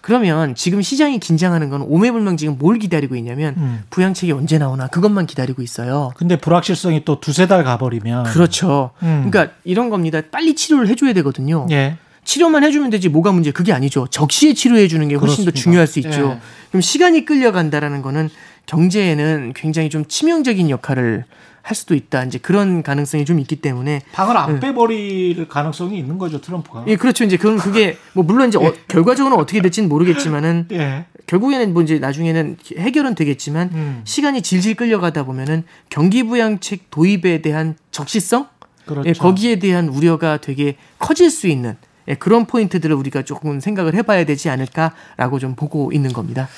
그러면 지금 시장이 긴장하는 건 오매불명 지금 뭘 기다리고 있냐면 음. 부양책이 언제 나오나 그것만 기다리고 있어요. 근데 불확실성이 또 두세 달 가버리면. 그렇죠. 음. 그러니까 이런 겁니다. 빨리 치료를 해줘야 되거든요. 예. 치료만 해주면 되지 뭐가 문제 그게 아니죠. 적시에 치료해 주는 게 훨씬 더 그렇습니다. 중요할 수 있죠. 예. 그럼 시간이 끌려간다라는 거는 경제에는 굉장히 좀 치명적인 역할을 할 수도 있다. 이제 그런 가능성이 좀 있기 때문에 방을 안 빼버릴 가능성이 있는 거죠, 트럼프가. 예, 그렇죠. 이제 그럼 그게 뭐 물론 이제 어, 결과적으로는 어떻게 될지는 모르겠지만은 예. 결국에는 뭐 이제 나중에는 해결은 되겠지만 음. 시간이 질질 끌려가다 보면은 경기 부양책 도입에 대한 적시성 그렇죠. 예, 거기에 대한 우려가 되게 커질 수 있는 예, 그런 포인트들을 우리가 조금 생각을 해봐야 되지 않을까라고 좀 보고 있는 겁니다.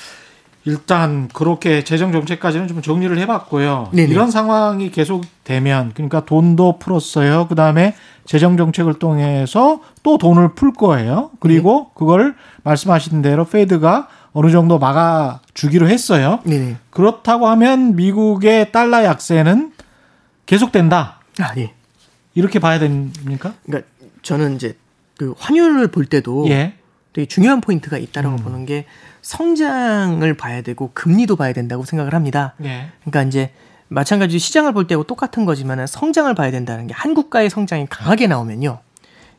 일단 그렇게 재정 정책까지는 좀 정리를 해봤고요. 네네. 이런 상황이 계속 되면 그러니까 돈도 풀었어요. 그 다음에 재정 정책을 통해서 또 돈을 풀 거예요. 그리고 네. 그걸 말씀하신 대로 페드가 어느 정도 막아 주기로 했어요. 네네. 그렇다고 하면 미국의 달러 약세는 계속된다. 아, 예. 이렇게 봐야 됩니까? 그러니까 저는 이제 그 환율을 볼 때도 예. 되게 중요한 포인트가 있다라고 보는 게 성장을 봐야 되고 금리도 봐야 된다고 생각을 합니다. 예. 그러니까 이제 마찬가지로 시장을 볼 때하고 똑같은 거지만 성장을 봐야 된다는 게 한국가의 성장이 강하게 나오면요.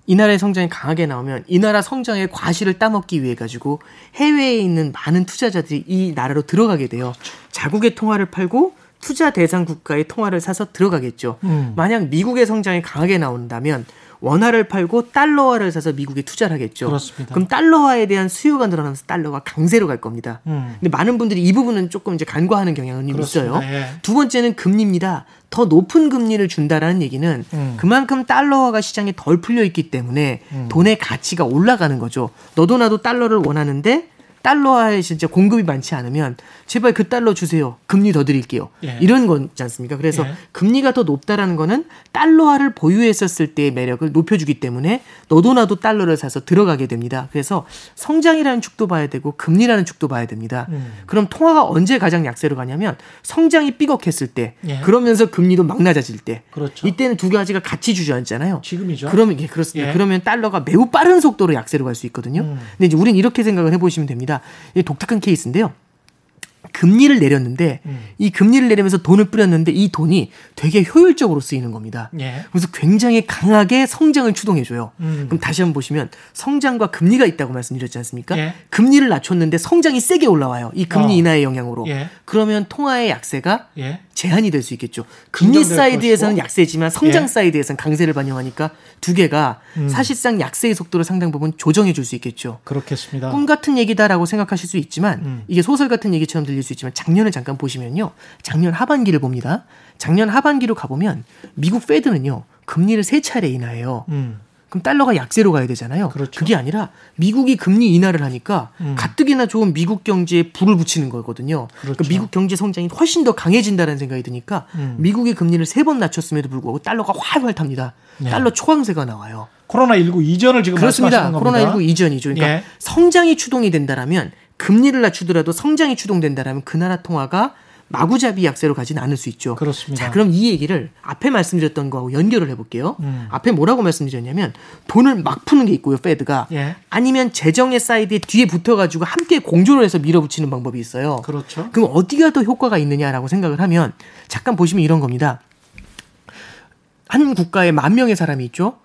이 나라의 성장이 강하게 나오면 이 나라 성장의 과실을 따먹기 위해 가지고 해외에 있는 많은 투자자들이 이 나라로 들어가게 돼요. 자국의 통화를 팔고 투자 대상 국가의 통화를 사서 들어가겠죠. 음. 만약 미국의 성장이 강하게 나온다면 원화를 팔고 달러화를 사서 미국에 투자를 하겠죠. 그렇습니다. 그럼 달러화에 대한 수요가 늘어나면서 달러가 강세로 갈 겁니다. 음. 근데 많은 분들이 이 부분은 조금 이제 간과하는 경향은 그렇습니다. 있어요. 예. 두 번째는 금리입니다. 더 높은 금리를 준다라는 얘기는 음. 그만큼 달러화가 시장에 덜 풀려 있기 때문에 음. 돈의 가치가 올라가는 거죠. 너도 나도 달러를 원하는데 달러화에 진짜 공급이 많지 않으면 제발 그 달러 주세요. 금리 더 드릴게요. 예. 이런 거지 않습니까? 그래서 예. 금리가 더 높다라는 거는 달러화를 보유했었을 때의 매력을 높여주기 때문에 너도 나도 달러를 사서 들어가게 됩니다. 그래서 성장이라는 축도 봐야 되고 금리라는 축도 봐야 됩니다. 음. 그럼 통화가 언제 가장 약세로 가냐면 성장이 삐걱했을 때 예. 그러면서 금리도 막 낮아질 때 그렇죠. 이때는 두 가지가 같이 주저앉잖아요. 지금이죠. 그러면 예, 그렇습니다. 예. 그러면 달러가 매우 빠른 속도로 약세로 갈 수 있거든요. 음. 근데 이제 우리는 이렇게 생각을 해보시면 됩니다. 이 독특한 케이스인데요. 금리를 내렸는데 음. 이 금리를 내리면서 돈을 뿌렸는데 이 돈이 되게 효율적으로 쓰이는 겁니다. 예. 그래서 굉장히 강하게 성장을 추동해줘요. 음. 그럼 다시 한번 보시면 성장과 금리가 있다고 말씀드렸지 않습니까? 예. 금리를 낮췄는데 성장이 세게 올라와요. 이 금리 어. 인하의 영향으로. 예. 그러면 통화의 약세가 예. 제한이 될 수 있겠죠. 금리 사이드에서는 것이고. 약세지만 성장 예. 사이드에서는 강세를 반영하니까 두 개가 음. 사실상 약세의 속도를 상당 부분 조정해 줄 수 있겠죠. 그렇겠습니다. 꿈 같은 얘기다라고 생각하실 수 있지만 음. 이게 소설 같은 얘기처럼 들릴 수 있지만 작년을 잠깐 보시면요. 작년 하반기를 봅니다. 작년 하반기로 가보면 미국 페드는요. 금리를 세 차례 인하해요. 음. 그럼 달러가 약세로 가야 되잖아요. 그렇죠. 게 아니라 미국이 금리 인하를 하니까 음. 가뜩이나 좋은 미국 경제에 불을 붙이는 거거든요. 그렇죠. 그러니까 미국 경제 성장이 훨씬 더 강해진다는 생각이 드니까 음. 미국의 금리를 세 번 낮췄음에도 불구하고 달러가 활활 탑니다. 네. 달러 초강세가 나와요. 코로나 19 이전을 지금 그렇습니다. 겁니다. 코로나 19 이전이죠. 그러니까 예. 성장이 추동이 된다라면 금리를 낮추더라도 성장이 추동된다라면 그 나라 통화가 마구잡이 약세로 가지는 않을 수 있죠. 그렇습니다. 자, 그럼 이 얘기를 앞에 말씀드렸던 거하고 연결을 해볼게요. 음. 앞에 뭐라고 말씀드렸냐면 돈을 막 푸는 게 있고요, 페드가. 예. 아니면 재정의 사이드에 뒤에 붙어가지고 함께 공조를 해서 밀어붙이는 방법이 있어요. 그렇죠. 그럼 어디가 더 효과가 있느냐라고 생각을 하면 잠깐 보시면 이런 겁니다. 한 국가에 만 명의 사람이 있죠.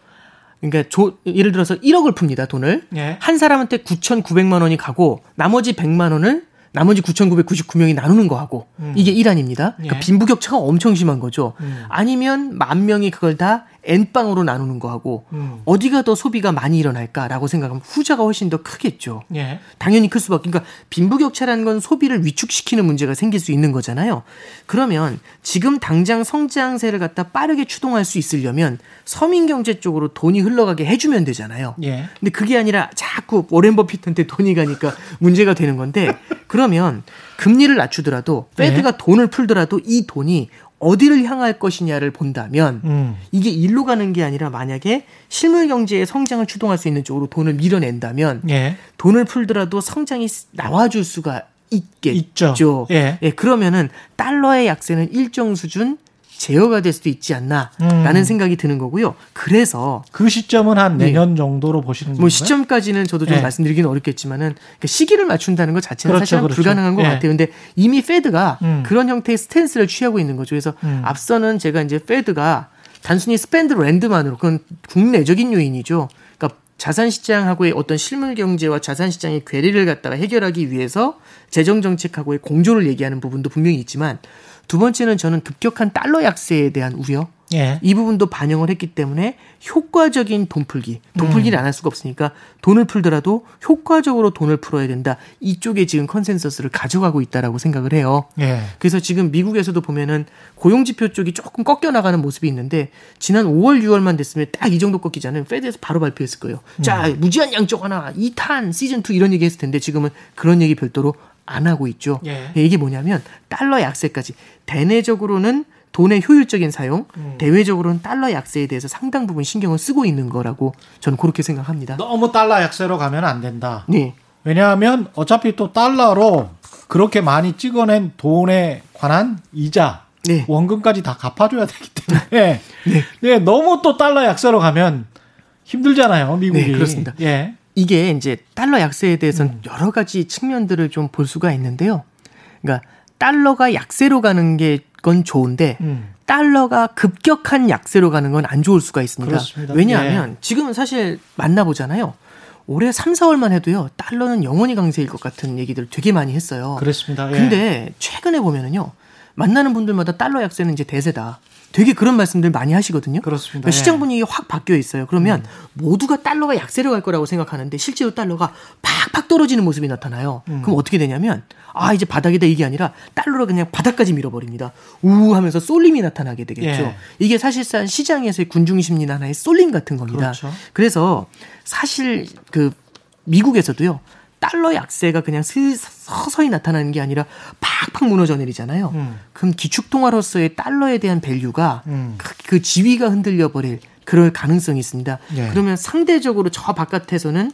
그러니까 조- 예를 들어서 1억을 풉니다 돈을 예. 한 사람한테 9,900만 원이 가고 나머지 100만 원을 나머지 9,999명이 나누는 거하고 음. 이게 1안입니다. 그러니까 예. 빈부격차가 엄청 심한 거죠. 음. 아니면 만 명이 그걸 다 N빵으로 나누는 거하고 음. 어디가 더 소비가 많이 일어날까라고 생각하면 후자가 훨씬 더 크겠죠. 예. 당연히 클 수밖에. 그러니까 빈부격차라는 건 소비를 위축시키는 문제가 생길 수 있는 거잖아요. 그러면 지금 당장 성장세를 갖다 빠르게 추동할 수 있으려면 서민 경제 쪽으로 돈이 흘러가게 해주면 되잖아요. 예. 근데 그게 아니라 자꾸 워렌 버핏한테 돈이 가니까 문제가 되는 건데 그러면 금리를 낮추더라도 페드가 돈을 풀더라도 이 돈이 어디를 향할 것이냐를 본다면 음. 이게 일로 가는 게 아니라 만약에 실물 경제의 성장을 추동할 수 있는 쪽으로 돈을 밀어낸다면 예. 돈을 풀더라도 성장이 나와줄 수가 있겠죠. 있죠. 예. 그러면은 달러의 약세는 일정 수준 제어가 될 수도 있지 않나라는 음. 생각이 드는 거고요. 그래서 그 시점은 한 네. 내년 정도로 보시는 건가요? 뭐 시점까지는 저도 좀 네. 말씀드리기는 어렵겠지만은 그 시기를 맞춘다는 것 자체는 그렇죠, 사실은 그렇죠. 불가능한 것 예. 같아요. 근데 이미 Fed가 음. 그런 형태의 스탠스를 취하고 있는 거죠. 그래서 음. 앞서는 제가 이제 Fed가 단순히 spend lend만으로 그건 국내적인 요인이죠. 그러니까 자산 시장하고의 어떤 실물 경제와 자산 시장의 괴리를 갖다가 해결하기 위해서 재정 정책하고의 공조를 얘기하는 부분도 분명히 있지만 두 번째는 저는 급격한 달러 약세에 대한 우려 예. 이 부분도 반영을 했기 때문에 효과적인 돈 풀기. 돈 풀기를 안할 수가 없으니까 돈을 풀더라도 효과적으로 돈을 풀어야 된다. 이쪽에 지금 consensus를 가져가고 있다라고 생각을 해요. 예. 그래서 지금 미국에서도 보면은 고용 지표 쪽이 조금 꺾여 나가는 모습이 있는데 지난 5월 6월만 됐으면 딱 이 정도 꺾이잖아요. 페드에서 바로 발표했을 거예요. 자, 무제한 양적 하나, 2탄, 시즌 2 이런 얘기 했을 텐데 지금은 그런 얘기 별도로 안 하고 있죠. 예. 이게 뭐냐면 달러 약세까지 대내적으로는 돈의 효율적인 사용, 음. 대외적으로는 달러 약세에 대해서 상당 부분 신경을 쓰고 있는 거라고 저는 그렇게 생각합니다. 너무 달러 약세로 가면 안 된다. 네. 왜냐하면 어차피 또 달러로 그렇게 많이 찍어낸 돈에 관한 이자, 네. 원금까지 다 갚아줘야 되기 때문에 네. 너무 또 달러 약세로 가면 힘들잖아요, 미국이. 네, 그렇습니다. 예. 이게 이제 달러 약세에 대해서는 음. 여러 가지 측면들을 좀 볼 수가 있는데요. 그러니까 달러가 약세로 가는 게 건 좋은데 음. 달러가 급격한 약세로 가는 건 안 좋을 수가 있습니다. 그렇습니다. 예. 왜냐하면 지금은 사실 만나보잖아요. 올해 3, 4월만 해도요. 달러는 영원히 강세일 것 같은 얘기들 되게 많이 했어요. 그렇습니다. 예. 근데 최근에 보면은요. 만나는 분들마다 달러 약세는 이제 대세다. 되게 그런 말씀들 많이 하시거든요. 그렇습니다. 그러니까 시장 예. 분위기 확 바뀌어 있어요. 그러면 모두가 달러가 약세로 갈 거라고 생각하는데 실제로 달러가 팍팍 떨어지는 모습이 나타나요. 음. 그럼 어떻게 되냐면 아 이제 바닥이다 이게 아니라 달러로 그냥 바닥까지 밀어버립니다. 우 하면서 쏠림이 나타나게 되겠죠. 예. 이게 사실상 시장에서의 군중 심리나 하나의 쏠림 같은 겁니다. 그렇죠. 그래서 사실 그 미국에서도요. 달러 약세가 그냥 슬, 서서히 나타나는 게 아니라 팍팍 무너져 내리잖아요. 음. 그럼 기축통화로서의 달러에 대한 value가 음. 그, 그 지위가 흔들려 버릴 그럴 가능성이 있습니다. 예. 그러면 상대적으로 저 바깥에서는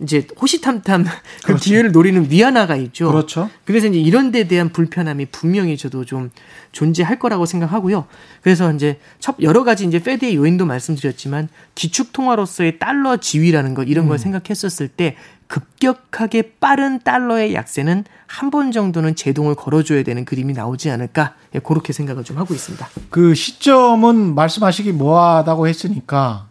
이제 호시탐탐 그 그렇죠. 기회를 노리는 위안화가 있죠. 그렇죠. 그래서 이제 이런 데 대한 불편함이 분명히 저도 좀 존재할 거라고 생각하고요. 그래서 이제 첫 여러 가지 이제 Fed의 요인도 말씀드렸지만 기축 통화로서의 달러 지위라는 것 이런 걸 생각했었을 때 급격하게 빠른 달러의 약세는 한 번 정도는 제동을 걸어줘야 되는 그림이 나오지 않을까 예, 그렇게 생각을 좀 하고 있습니다. 그 시점은 말씀하시기 뭐하다고 했으니까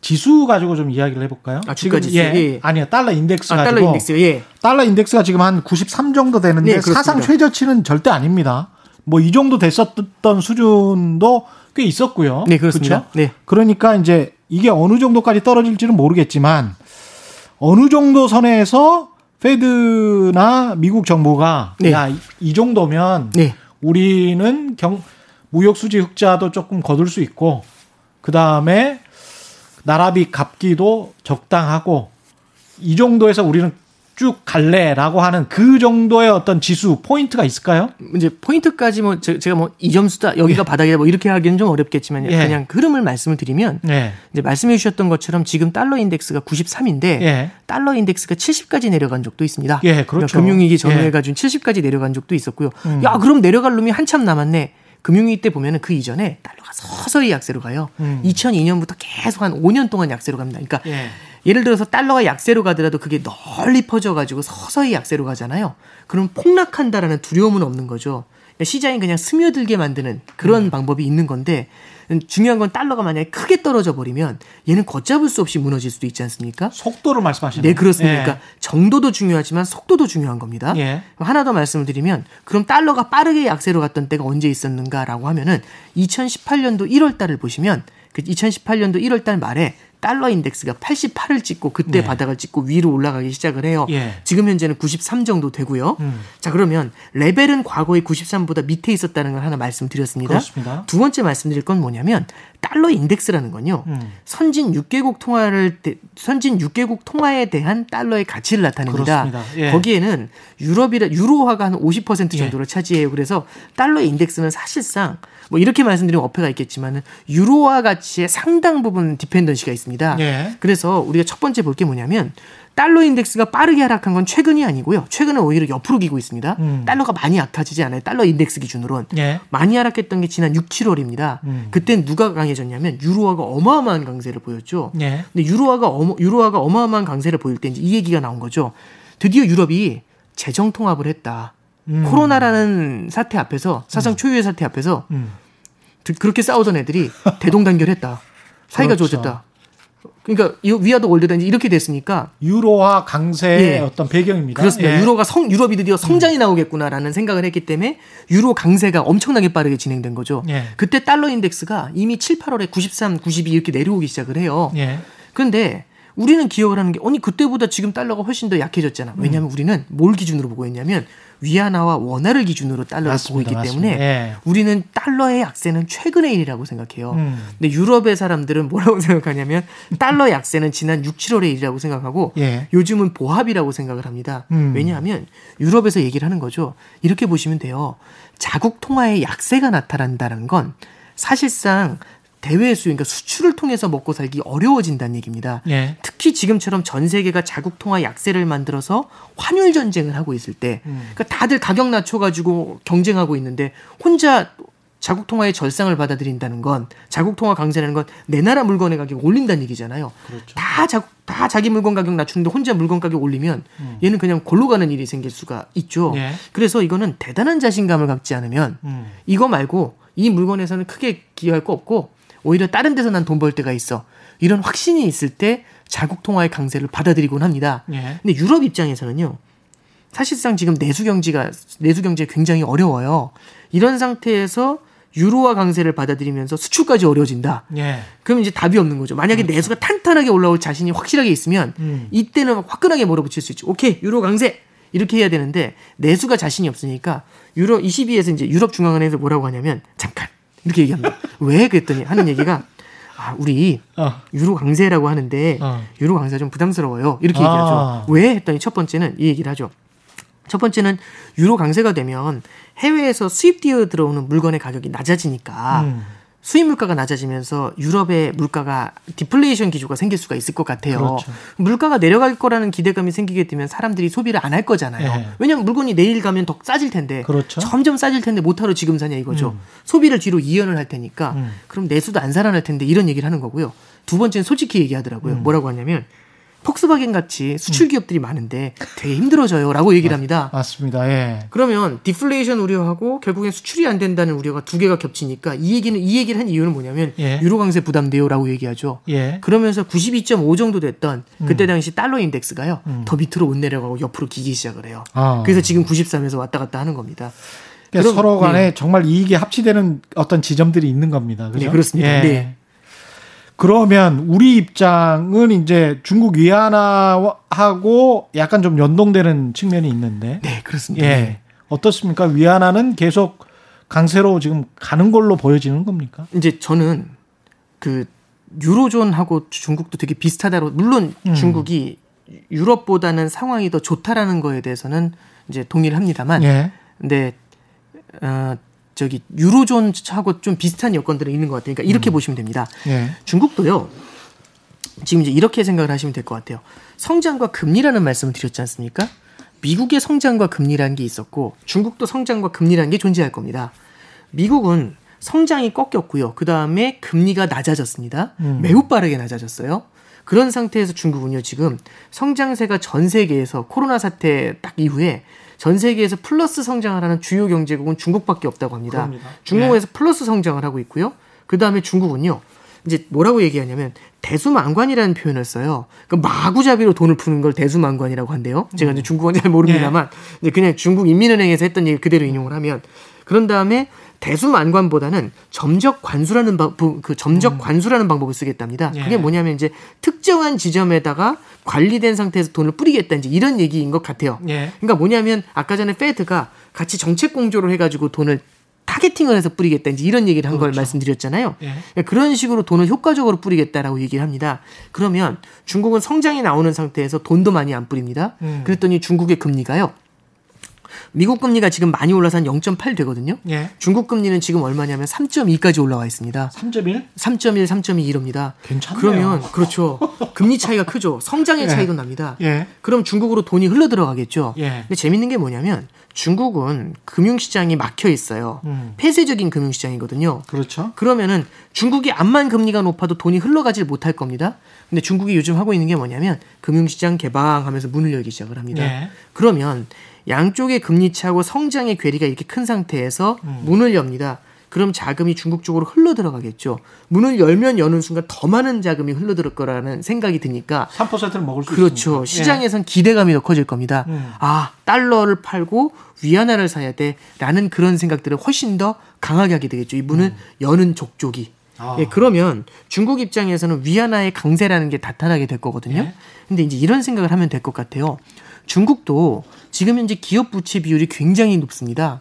지수 가지고 좀 이야기를 해볼까요? 아, 주가 지수. 예. 예. 아니요, 달러 인덱스 아, 가지고. 달러 인덱스 예. 달러 인덱스가 지금 한 93 정도 되는데 네. 사상 최저치는 절대 아닙니다. 뭐 이 정도 됐었던 수준도 꽤 있었고요. 네, 그렇습니다. 그쵸? 네. 그러니까 이제 이게 어느 정도까지 떨어질지는 모르겠지만 어느 정도 선에서 페드나 미국 정부가 네. 야, 이- 이 정도면 네. 우리는 경 무역 수지 흑자도 조금 거둘 수 있고 그 다음에 나라비 갚기도 적당하고 이 정도에서 우리는 쭉 갈래라고 하는 그 정도의 어떤 지수 포인트가 있을까요? 이제 포인트까지 뭐 제- 제가 뭐 이 점수다 여기가 바닥이다 뭐 이렇게 하기는 좀 어렵겠지만 예. 그냥 흐름을 말씀을 드리면 네. 이제 말씀해 주셨던 것처럼 지금 달러 인덱스가 93인데 예. 달러 인덱스가 70까지 내려간 적도 있습니다. 예, 그렇죠. 그러니까 금융위기 전후에 예. 가지고 70까지 내려간 적도 있었고요. 음. 야 그럼 내려갈 놈이 한참 남았네. 금융위기 때 보면은 그 이전에 달러가 서서히 약세로 가요. 음. 2002년부터 계속 한 5년 동안 약세로 갑니다. 그러니까 예. 예를 들어서 달러가 약세로 가더라도 그게 널리 퍼져가지고 서서히 약세로 가잖아요. 그럼 폭락한다라는 두려움은 없는 거죠. 시장이 그냥 스며들게 만드는 그런 음. 방법이 있는 건데 중요한 건 달러가 만약에 크게 떨어져 버리면 얘는 걷잡을 수 없이 무너질 수도 있지 않습니까? 속도를 말씀하시는 네, 그렇습니다. 예. 그러니까 정도도 중요하지만 속도도 중요한 겁니다. 예. 하나 더 말씀을 드리면 그럼 달러가 빠르게 약세로 갔던 때가 언제 있었는가라고 하면은 2018년도 1월 달을 보시면 그 2018년도 1월 달 말에 달러 인덱스가 88을 찍고 그때 네. 바닥을 찍고 위로 올라가기 시작을 해요. 예. 지금 현재는 93 정도 되고요. 음. 자, 그러면 레벨은 과거의 93보다 밑에 있었다는 걸 하나 말씀드렸습니다. 그렇습니다. 두 번째 말씀드릴 건 뭐냐면 달러 인덱스라는 건요. 음. 선진 6개국 통화를 대- 선진 6개국 통화에 대한 달러의 가치를 나타냅니다. 예. 거기에는 유럽이라 유로화가 한 50% 예. 정도를 차지해요. 그래서 달러 인덱스는 사실상 뭐 이렇게 말씀드리면 어폐가 있겠지만은 유로화 가치의 상당 부분 dependency가 있습니다. 예. 그래서 우리가 첫 번째 볼 게 뭐냐면 달러 인덱스가 빠르게 하락한 건 최근이 아니고요. 최근은 오히려 옆으로 기고 있습니다. 음. 달러가 많이 약해지지 않아요. 달러 인덱스 기준으로는. 예. 많이 하락했던 게 지난 6, 7월입니다. 음. 그땐 누가 강해졌냐면 유로화가 어마어마한 강세를 보였죠. 예. 근데 유로화가 어마, 유로화가 어마어마한 강세를 보일 때 이제 이 얘기가 나온 거죠. 드디어 유럽이 재정 통합을 했다. 음. 코로나라는 사태 앞에서 사상 초유의 사태 앞에서 음. 드- 그렇게 싸우던 애들이 대동단결했다. 사이가 그렇죠. 좋아졌다. 그러니까 이 위아더 월드다 이제 이렇게 됐으니까 유로화 강세의 예. 어떤 배경입니다. 그렇습니다. 예. 유로가 성 유럽이 드디어 성장이 나오겠구나라는 생각을 했기 때문에 유로 강세가 엄청나게 빠르게 진행된 거죠. 예. 그때 달러 인덱스가 이미 7, 8월에 93, 92 이렇게 내려오기 시작을 해요. 예. 그런데 우리는 기억을 하는 게 아니 그때보다 지금 달러가 훨씬 더 약해졌잖아. 음. 왜냐하면 우리는 뭘 기준으로 보고 있냐면 위안화와 원화를 기준으로 달러를 맞습니다. 보고 있기 맞습니다. 때문에 예. 우리는 달러의 약세는 최근의 일이라고 생각해요. 음. 근데 유럽의 사람들은 뭐라고 생각하냐면 달러 약세는 지난 6, 7월의 일이라고 생각하고 예. 요즘은 보합이라고 생각을 합니다. 음. 왜냐하면 유럽에서 얘기를 하는 거죠. 이렇게 보시면 돼요. 자국 통화의 약세가 나타난다는 건 사실상 대외 수요, 그러니까 수출을 통해서 먹고 살기 어려워진다는 얘기입니다. 예. 특히 지금처럼 전 세계가 자국 통화 약세를 만들어서 환율 전쟁을 하고 있을 때, 음. 그러니까 다들 가격 낮춰가지고 경쟁하고 있는데 혼자 자국 통화의 절상을 받아들인다는 건 자국 통화 강세라는 건 내 나라 물건의 가격 올린다는 얘기잖아요. 그렇죠. 다 자국 다 자기 물건 가격 낮추는데 혼자 물건 가격 올리면 얘는 그냥 골로 가는 일이 생길 수가 있죠. 음. 예. 그래서 이거는 대단한 자신감을 갖지 않으면 음. 이거 말고 이 물건에서는 크게 기여할 거 없고 오히려 다른 데서 난 돈 벌 때가 있어. 이런 확신이 있을 때 자국 통화의 강세를 받아들이곤 합니다. 예. 근데 유럽 입장에서는요. 사실상 지금 내수 경제가 내수 경제가 굉장히 어려워요. 이런 상태에서 유로화 강세를 받아들이면서 수출까지 어려워진다. 예. 그럼 이제 답이 없는 거죠. 만약에 내수가 탄탄하게 올라올 자신이 확실하게 있으면 음. 이때는 화끈하게 몰아붙일 수 있죠. 오케이, 유로 강세 이렇게 해야 되는데 내수가 자신이 없으니까 유로 22에서 이제 유럽 중앙은행에서 뭐라고 하냐면 잠깐 이렇게 얘기합니다. 왜 그랬더니 하는 얘기가 아 우리 어. 유로 강세라고 하는데 어. 유로 강세 좀 부담스러워요. 이렇게 아. 얘기하죠. 왜 했더니 첫 번째는 이 얘기를 하죠. 첫 번째는 유로 강세가 되면 해외에서 수입되어 들어오는 물건의 가격이 낮아지니까 음. 수입 물가가 낮아지면서 유럽의 물가가 디플레이션 기조가 생길 수가 있을 것 같아요. 그렇죠. 물가가 내려갈 거라는 기대감이 생기게 되면 사람들이 소비를 안 할 거잖아요. 예. 왜냐하면 물건이 내일 가면 더 싸질 텐데 그렇죠. 점점 싸질 텐데 못하러 지금 사냐 이거죠. 음. 소비를 뒤로 이연을 할 테니까 음. 그럼 내수도 안 살아날 텐데 이런 얘기를 하는 거고요. 두 번째는 솔직히 얘기하더라고요. 음. 뭐라고 하냐면 폭스바겐 같이 수출 기업들이 많은데 되게 힘들어져요라고 얘기를 합니다. 맞습니다. 예. 그러면 디플레이션 우려하고 결국엔 수출이 안 된다는 우려가 두 개가 겹치니까 이 얘기는 이 얘기를 한 이유는 뭐냐면 예. 유로 강세 부담돼요라고 얘기하죠. 예. 그러면서 92.5 정도 됐던 그때 당시 달러 인덱스가요 음. 더 밑으로 못 내려가고 옆으로 기기 시작을 해요. 아. 그래서 지금 93에서 왔다 갔다 하는 겁니다. 그러니까 그럼- 서로 간에 네. 정말 이익이 합치되는 어떤 지점들이 있는 겁니다. 그죠? 네, 그렇습니다. 예. 네. 그러면 우리 입장은 이제 중국 위안화하고 약간 좀 연동되는 측면이 있는데, 네, 그렇습니다. 예. 네. 어떻습니까? 위안화는 계속 강세로 지금 가는 걸로 보여지는 겁니까? 이제 저는 그 유로존하고 중국도 되게 비슷하다고 물론 음. 중국이 유럽보다는 상황이 더 좋다라는 거에 대해서는 이제 동의를 합니다만 예. 근데 어 저기 유로존하고 좀 비슷한 여건들은 있는 것 같아요. 그러니까 이렇게 보시면 됩니다. 예. 중국도요. 지금 이제 이렇게 생각을 하시면 될 것 같아요. 성장과 금리라는 말씀을 드렸지 않습니까? 미국의 성장과 금리라는 게 있었고 중국도 성장과 금리라는 게 존재할 겁니다. 미국은 성장이 꺾였고요. 그 다음에 금리가 낮아졌습니다. 음. 매우 빠르게 낮아졌어요. 그런 상태에서 중국은요 지금 성장세가 전 세계에서 코로나 사태 딱 이후에 전 세계에서 플러스 성장을 하는 주요 경제국은 중국밖에 없다고 합니다. 그럽니다. 중국에서 플러스 성장을 하고 있고요. 그 다음에 중국은요. 이제 뭐라고 얘기하냐면 대수망관이라는 표현을 써요. 그 마구잡이로 돈을 푸는 걸 대수망관이라고 한대요. 제가 이제 중국어는 잘 모릅니다만 이제 그냥 중국 인민은행에서 했던 얘기 그대로 인용을 하면 그런 다음에 대수만관보다는 점적 관수라는 그 점적 관수라는 방법을 쓰겠답니다. 예. 그게 뭐냐면 이제 특정한 지점에다가 관리된 상태에서 돈을 뿌리겠다 이제 이런 얘기인 것 같아요. 예. 그러니까 뭐냐면 아까 전에 페드가 같이 정책 공조를 해가지고 돈을 타겟팅을 해서 뿌리겠다 이제 이런 얘기를 한걸 말씀드렸잖아요. 예. 그러니까 그런 식으로 돈을 효과적으로 뿌리겠다라고 얘기를 합니다. 그러면 중국은 성장이 나오는 상태에서 돈도 많이 안 뿌립니다. 음. 그랬더니 중국의 금리가요. 미국 금리가 지금 많이 올라서 한 0.8 되거든요. 예. 중국 금리는 지금 얼마냐면 3.2까지 올라와 있습니다. 3.1? 3.1, 3.2 이럽니다. 괜찮네요. 그러면 그렇죠. 금리 차이가 크죠. 성장의 예. 차이도 납니다. 예. 그럼 중국으로 돈이 흘러 들어가겠죠. 예. 근데 재밌는 게 뭐냐면 중국은 금융시장이 막혀 있어요. 음. 폐쇄적인 금융시장이거든요. 그렇죠. 그러면은 중국이 암만 금리가 높아도 돈이 흘러가질 못할 겁니다. 근데 중국이 요즘 하고 있는 게 뭐냐면 금융시장 개방하면서 문을 열기 시작을 합니다. 예. 그러면 양쪽의 금리 차고 성장의 괴리가 이렇게 큰 상태에서 음. 문을 엽니다. 그럼 자금이 중국 쪽으로 흘러 들어가겠죠. 문을 열면 여는 순간 더 많은 자금이 흘러 들을 거라는 생각이 드니까 3%를 먹을 수 그렇죠. 있으니까. 예. 시장에선 기대감이 더 커질 겁니다. 음. 아, 달러를 팔고 위안화를 사야 돼. 라는 그런 생각들을 훨씬 더 강하게 하게 되겠죠. 이 문을 여는 족족이. 음. 아. 예, 그러면 중국 입장에서는 위안화의 강세라는 게 나타나게 될 거거든요. 예. 근데 이제 이런 생각을 하면 될 것 같아요. 중국도 지금 현재 기업 부채 비율이 굉장히 높습니다.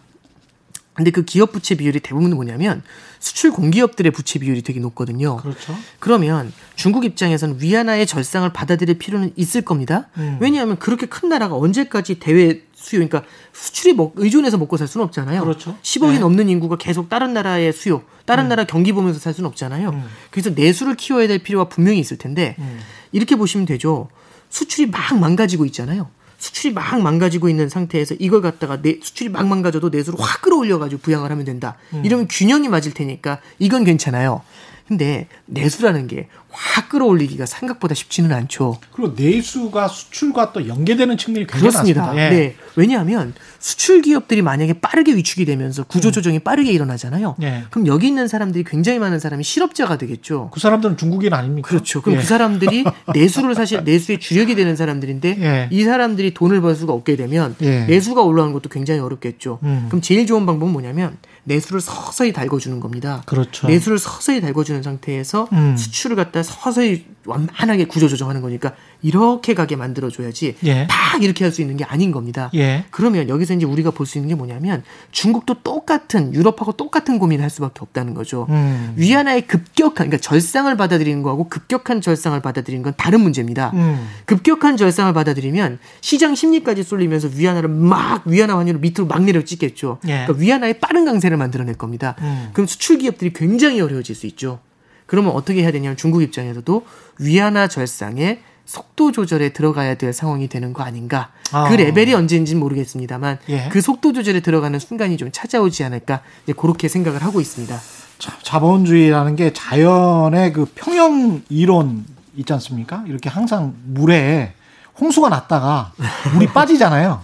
근데 그 기업 부채 비율이 대부분 뭐냐면 수출 공기업들의 부채 비율이 되게 높거든요. 그렇죠. 그러면 중국 입장에서는 위안화의 절상을 받아들일 필요는 있을 겁니다. 음. 왜냐하면 그렇게 큰 나라가 언제까지 대외 수요, 그러니까 수출이 먹, 의존해서 먹고 살 수는 없잖아요. 그렇죠. 10억이 네. 넘는 인구가 계속 다른 나라의 수요, 다른 나라 경기 보면서 살 수는 없잖아요. 음. 그래서 내수를 키워야 될 필요가 분명히 있을 텐데 음. 이렇게 보시면 되죠. 수출이 막 망가지고 있잖아요. 수출이 막 망가지고 있는 상태에서 이걸 갖다가 내 수출이 막 망가져도 내수를 확 끌어올려가지고 부양을 하면 된다. 음. 이러면 균형이 맞을 테니까 이건 괜찮아요. 근데 내수라는 게 확 끌어올리기가 생각보다 쉽지는 않죠. 그리고 내수가 수출과 또 연계되는 측면이 굉장히 그렇습니다. 많습니다. 예. 네. 왜냐하면 수출 기업들이 만약에 빠르게 위축이 되면서 구조 조정이 빠르게 일어나잖아요. 예. 그럼 여기 있는 사람들이 굉장히 많은 사람이 실업자가 되겠죠. 그 사람들은 중국인 아닙니까? 그렇죠. 그럼 예. 그 사람들이 내수를 사실 내수의 주력이 되는 사람들인데 예. 이 사람들이 돈을 벌 수가 없게 되면 예. 내수가 올라가는 것도 굉장히 어렵겠죠. 음. 그럼 제일 좋은 방법은 뭐냐면 내수를 서서히 달궈주는 겁니다. 그렇죠. 내수를 서서히 달궈주는 상태에서 음. 수출을 갖다 서서히 완만하게 구조 조정하는 거니까 이렇게 가게 만들어줘야지 예. 막 이렇게 할 수 있는 게 아닌 겁니다. 예. 그러면 여기서 이제 우리가 볼 수 있는 게 뭐냐면 중국도 똑같은 유럽하고 똑같은 고민을 할 수밖에 없다는 거죠. 음. 위안화의 급격한 그러니까 절상을 받아들이는 거하고 급격한 절상을 받아들이는 건 다른 문제입니다. 음. 급격한 절상을 받아들이면 시장 심리까지 쏠리면서 위안화를 막 위안화 환율을 밑으로 막 내려 찍겠죠. 예. 그러니까 위안화의 빠른 강세를 만들어낼 겁니다. 음. 그럼 수출 기업들이 굉장히 어려워질 수 있죠. 그러면 어떻게 해야 되냐면 중국 입장에서도 위안화 절상에 속도 조절에 들어가야 될 상황이 되는 거 아닌가. 아. 그 레벨이 언제인지는 모르겠습니다만 예. 그 속도 조절에 들어가는 순간이 좀 찾아오지 않을까. 이제 그렇게 생각을 하고 있습니다. 자, 자본주의라는 게 자연의 그 평형 이론 있지 않습니까? 이렇게 항상 물에 홍수가 났다가 물이 빠지잖아요.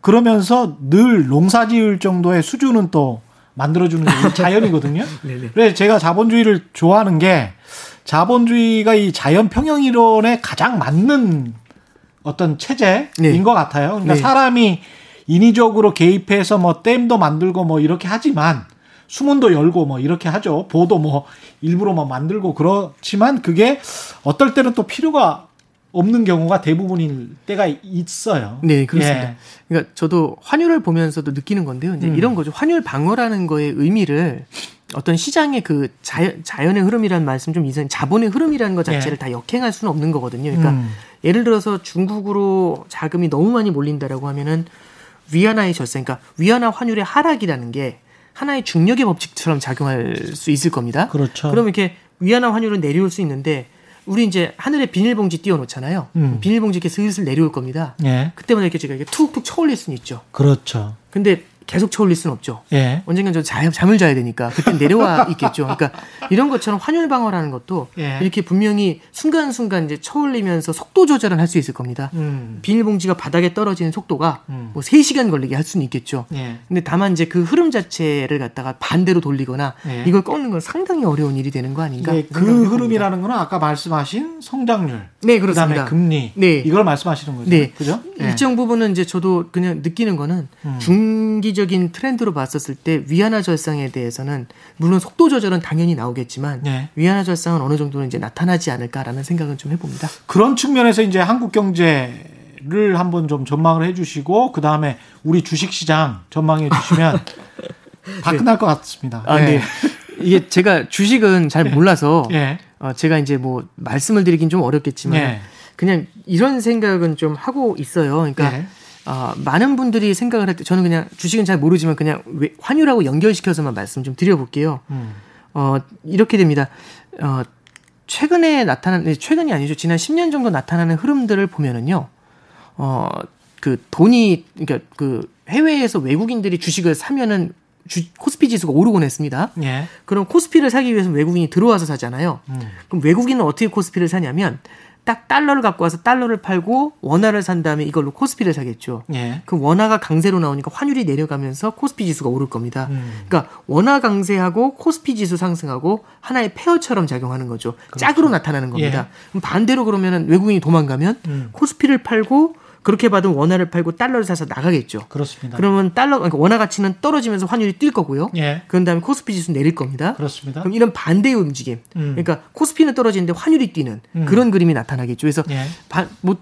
그러면서 늘 농사 지을 정도의 수준은 또 만들어주는 게이 자연이거든요. 그래서 제가 자본주의를 좋아하는 게 자본주의가 이 자연 평형 이론에 가장 맞는 어떤 체제인 네. 것 같아요. 그러니까 네. 사람이 인위적으로 개입해서 뭐 댐도 만들고 뭐 이렇게 하지만 수문도 열고 뭐 이렇게 하죠. 보도 뭐 일부러 뭐 만들고 그렇지만 그게 어떨 때는 또 필요가 없는 경우가 대부분일 때가 있어요. 네, 그렇습니다. 예. 그러니까 저도 환율을 보면서도 느끼는 건데요. 이제 음. 이런 거죠. 환율 방어라는 거의 의미를 어떤 시장의 그 자연, 자연의 흐름이라는 말씀 좀 이상 자본의 흐름이라는 것 자체를 예. 다 역행할 수는 없는 거거든요. 그러니까 음. 예를 들어서 중국으로 자금이 너무 많이 몰린다라고 하면은 위안화의 절상, 그러니까 위안화 환율의 하락이라는 게 하나의 중력의 법칙처럼 작용할 수 있을 겁니다. 그렇죠. 그러면 이렇게 위안화 환율은 내려올 수 있는데 우리 이제 하늘에 비닐봉지 띄워놓잖아요. 음. 비닐봉지 이렇게 슬슬 내려올 겁니다. 예. 그때마다 이렇게 제가 이렇게 툭툭 쳐올릴 수는 있죠. 그렇죠. 근데 계속 쳐올릴 수는 없죠. 예. 언젠간 저 자, 잠을 자야 되니까 그때 내려와 있겠죠. 그러니까 이런 것처럼 환율 방어라는 것도 예. 이렇게 분명히 순간순간 이제 쳐올리면서 속도 조절은 할수 있을 겁니다. 음. 비닐봉지가 바닥에 떨어지는 속도가 음. 뭐 3시간 걸리게 할 수는 있겠죠. 예. 근데 다만 이제 그 흐름 자체를 갖다가 반대로 돌리거나 예. 이걸 꺾는 건 상당히 어려운 일이 되는 거 아닌가? 예, 그 해봅니다. 흐름이라는 거는 아까 말씀하신 성장률, 네, 그다음에 그렇습니다. 금리, 네. 이걸 말씀하시는 거죠. 네. 그죠? 예. 일정 부분은 이제 저도 그냥 느끼는 거는 음. 중기 적인 트렌드로 봤었을 때 위안화 절상에 대해서는 물론 속도 조절은 당연히 나오겠지만 네. 위안화 절상은 어느 정도는 이제 나타나지 않을까라는 생각은 좀 해봅니다. 그런 측면에서 이제 한국 경제를 한번 좀 전망을 해주시고 그 다음에 우리 주식 시장 전망해 주시면 다 끝날 것 같습니다. 아, 예. 네. 이게 제가 주식은 잘 몰라서 예. 어, 제가 이제 뭐 말씀을 드리긴 좀 어렵겠지만 예. 그냥 이런 생각은 좀 하고 있어요. 그러니까 예. 어, 많은 분들이 생각을 할 때 저는 그냥 주식은 잘 모르지만 그냥 왜- 환율하고 연결시켜서만 말씀 좀 드려볼게요. 음. 어, 이렇게 됩니다. 어, 최근에 나타난, 네, 최근이 아니죠. 지난 10년 정도 나타나는 흐름들을 보면은요, 어, 그 돈이, 그러니까 그 해외에서 외국인들이 주식을 사면은 주, 코스피 지수가 오르곤 했습니다. 예. 그럼 코스피를 사기 위해서 외국인이 들어와서 사잖아요. 음. 그럼 외국인은 어떻게 코스피를 사냐면 딱 달러를 갖고 와서 달러를 팔고 원화를 산 다음에 이걸로 코스피를 사겠죠. 예. 그 원화가 강세로 나오니까 환율이 내려가면서 코스피 지수가 오를 겁니다. 음. 그러니까 원화 강세하고 코스피 지수 상승하고 하나의 페어처럼 작용하는 거죠. 짝으로 나타나는 겁니다. 그럼 반대로 그러면은 외국인이 도망가면 그렇죠. 음. 코스피를 팔고 그렇게 받은 원화를 팔고 달러를 사서 나가겠죠. 그렇습니다. 그러면 달러 그러니까 원화 가치는 떨어지면서 환율이 뛸 거고요. 예. 그런 다음에 코스피 지수 내릴 겁니다. 그렇습니다. 그럼 이런 반대의 움직임. 음. 그러니까 코스피는 떨어지는데 환율이 뛰는 음. 그런 그림이 나타나겠죠. 그래서 예. 바- 뭐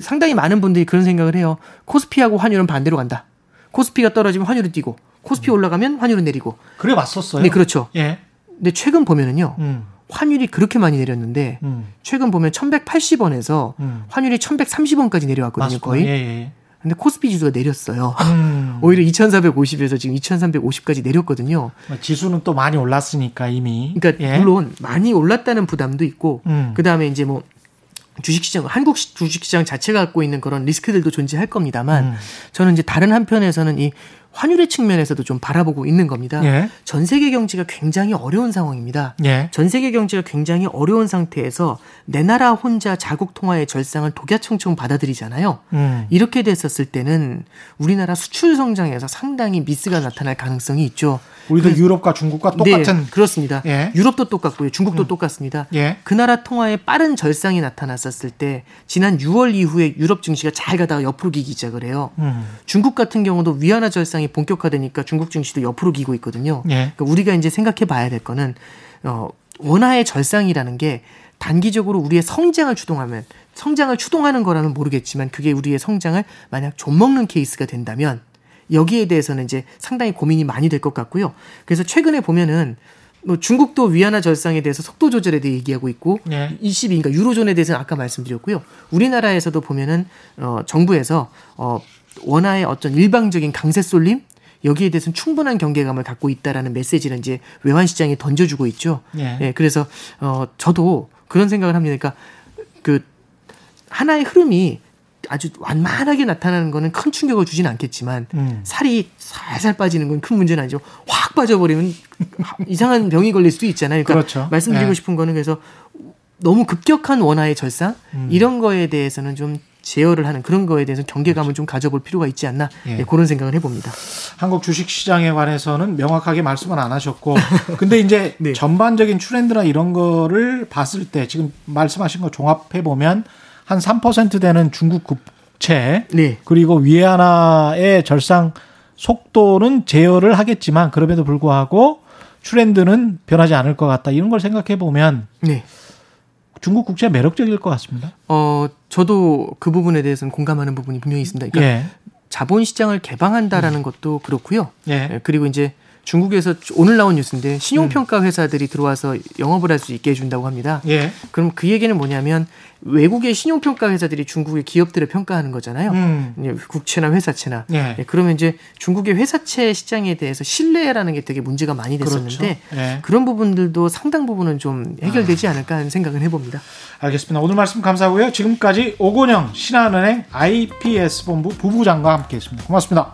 상당히 많은 분들이 그런 생각을 해요. 코스피하고 환율은 반대로 간다. 코스피가 떨어지면 환율은 뛰고 코스피 올라가면 환율은 내리고. 그래 왔었어요. 네, 그렇죠. 예. 근데 최근 보면은요. 음. 환율이 그렇게 많이 내렸는데 음. 최근 보면 1180원에서 음. 환율이 1130원까지 내려왔거든요, 맞습니다. 거의. 예, 예. 근데 코스피 지수가 내렸어요. 음. 오히려 2450에서 지금 2350까지 내렸거든요. 지수는 또 많이 올랐으니까 이미. 그러니까 예. 물론 많이 올랐다는 부담도 있고 음. 그다음에 이제 뭐 주식시장 한국 시- 주식시장 자체가 갖고 있는 그런 리스크들도 존재할 겁니다만 음. 저는 이제 다른 한편에서는 이 환율의 측면에서도 좀 바라보고 있는 겁니다. 예. 전 세계 경제가 굉장히 어려운 상황입니다. 예. 전 세계 경제가 굉장히 어려운 상태에서 내 나라 혼자 자국 통화의 절상을 독야청청 받아들이잖아요. 음. 이렇게 됐었을 때는 우리나라 수출 성장에서 상당히 미스가 나타날 가능성이 있죠. 우리도 유럽과 중국과 똑같은 네, 그렇습니다. 예. 유럽도 똑같고요. 중국도 똑같습니다. 예. 그 나라 통화에 빠른 절상이 나타났었을 때 지난 6월 이후에 유럽 증시가 잘 가다가 옆으로 기기 시작을 해요. 음. 중국 같은 경우도 위안화 절상이 본격화되니까 중국 증시도 옆으로 기고 있거든요. 예. 그러니까 우리가 이제 생각해 봐야 될 거는 어, 원화의 절상이라는 게 단기적으로 우리의 성장을 추동하면 성장을 추동하는 거라면 모르겠지만 그게 우리의 성장을 만약 좀먹는 케이스가 된다면 여기에 대해서는 이제 상당히 고민이 많이 될 것 같고요. 그래서 최근에 보면은 뭐 중국도 위안화 절상에 대해서 속도 조절에 대해 얘기하고 있고 예. 22, 그러니까 유로존에 대해서는 아까 말씀드렸고요. 우리나라에서도 보면은 어 정부에서 어 원화의 어떤 일방적인 강세 쏠림 여기에 대해서는 충분한 경계감을 갖고 있다라는 메시지를 이제 외환 시장에 던져주고 있죠. 예. 예, 그래서 어 저도 그런 생각을 합니다. 그러니까 그 하나의 흐름이 아주 완만하게 나타나는 거는 큰 충격을 주지는 않겠지만 음. 살이 살살 빠지는 건 큰 문제는 아니죠. 확 빠져버리면 이상한 병이 걸릴 수도 있잖아요. 그러니까 그렇죠. 말씀드리고 네. 싶은 거는 그래서 너무 급격한 원화의 절상 음. 이런 거에 대해서는 좀 제어를 하는 그런 거에 대해서 경계감을 좀 가져볼 필요가 있지 않나 예. 예, 그런 생각을 해봅니다. 한국 주식 시장에 관해서는 명확하게 말씀은 안 하셨고 근데 이제 네. 전반적인 트렌드나 이런 거를 봤을 때 지금 말씀하신 거 종합해 보면 한 3% 되는 중국 국채 네. 그리고 위안화의 절상 속도는 제어를 하겠지만 그럼에도 불구하고 트렌드는 변하지 않을 것 같다. 이런 걸 생각해 보면 네. 중국 국채 매력적일 것 같습니다. 어 저도 그 부분에 대해서는 공감하는 부분이 분명히 있습니다. 그러니까 예. 자본 시장을 개방한다라는 것도 그렇고요. 예. 예, 그리고 이제 중국에서 오늘 나온 뉴스인데 신용평가 회사들이 들어와서 영업을 할 수 있게 해준다고 합니다. 예. 그럼 그 얘기는 뭐냐면 외국의 신용평가 회사들이 중국의 기업들을 평가하는 거잖아요. 음. 예, 국채나 회사채나. 예. 예, 그러면 이제 중국의 회사채 시장에 대해서 신뢰라는 게 되게 문제가 많이 됐었는데 그렇죠. 예. 그런 부분들도 상당 부분은 좀 해결되지 않을까 하는 생각을 해봅니다. 알겠습니다. 오늘 말씀 감사하고요. 지금까지 오건영 신한은행 IPS 본부 부부장과 함께했습니다. 고맙습니다.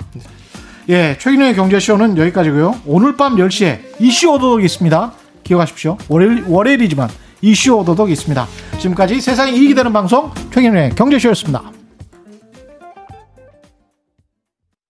예, 최근의 경제쇼는 여기까지고요. 오늘 밤 10시에 이슈 오도독이 있습니다. 기억하십시오. 월요일, 월요일이지만 이슈 오도독이 있습니다. 지금까지 세상에 이익이 되는 방송 최근의 경제쇼였습니다.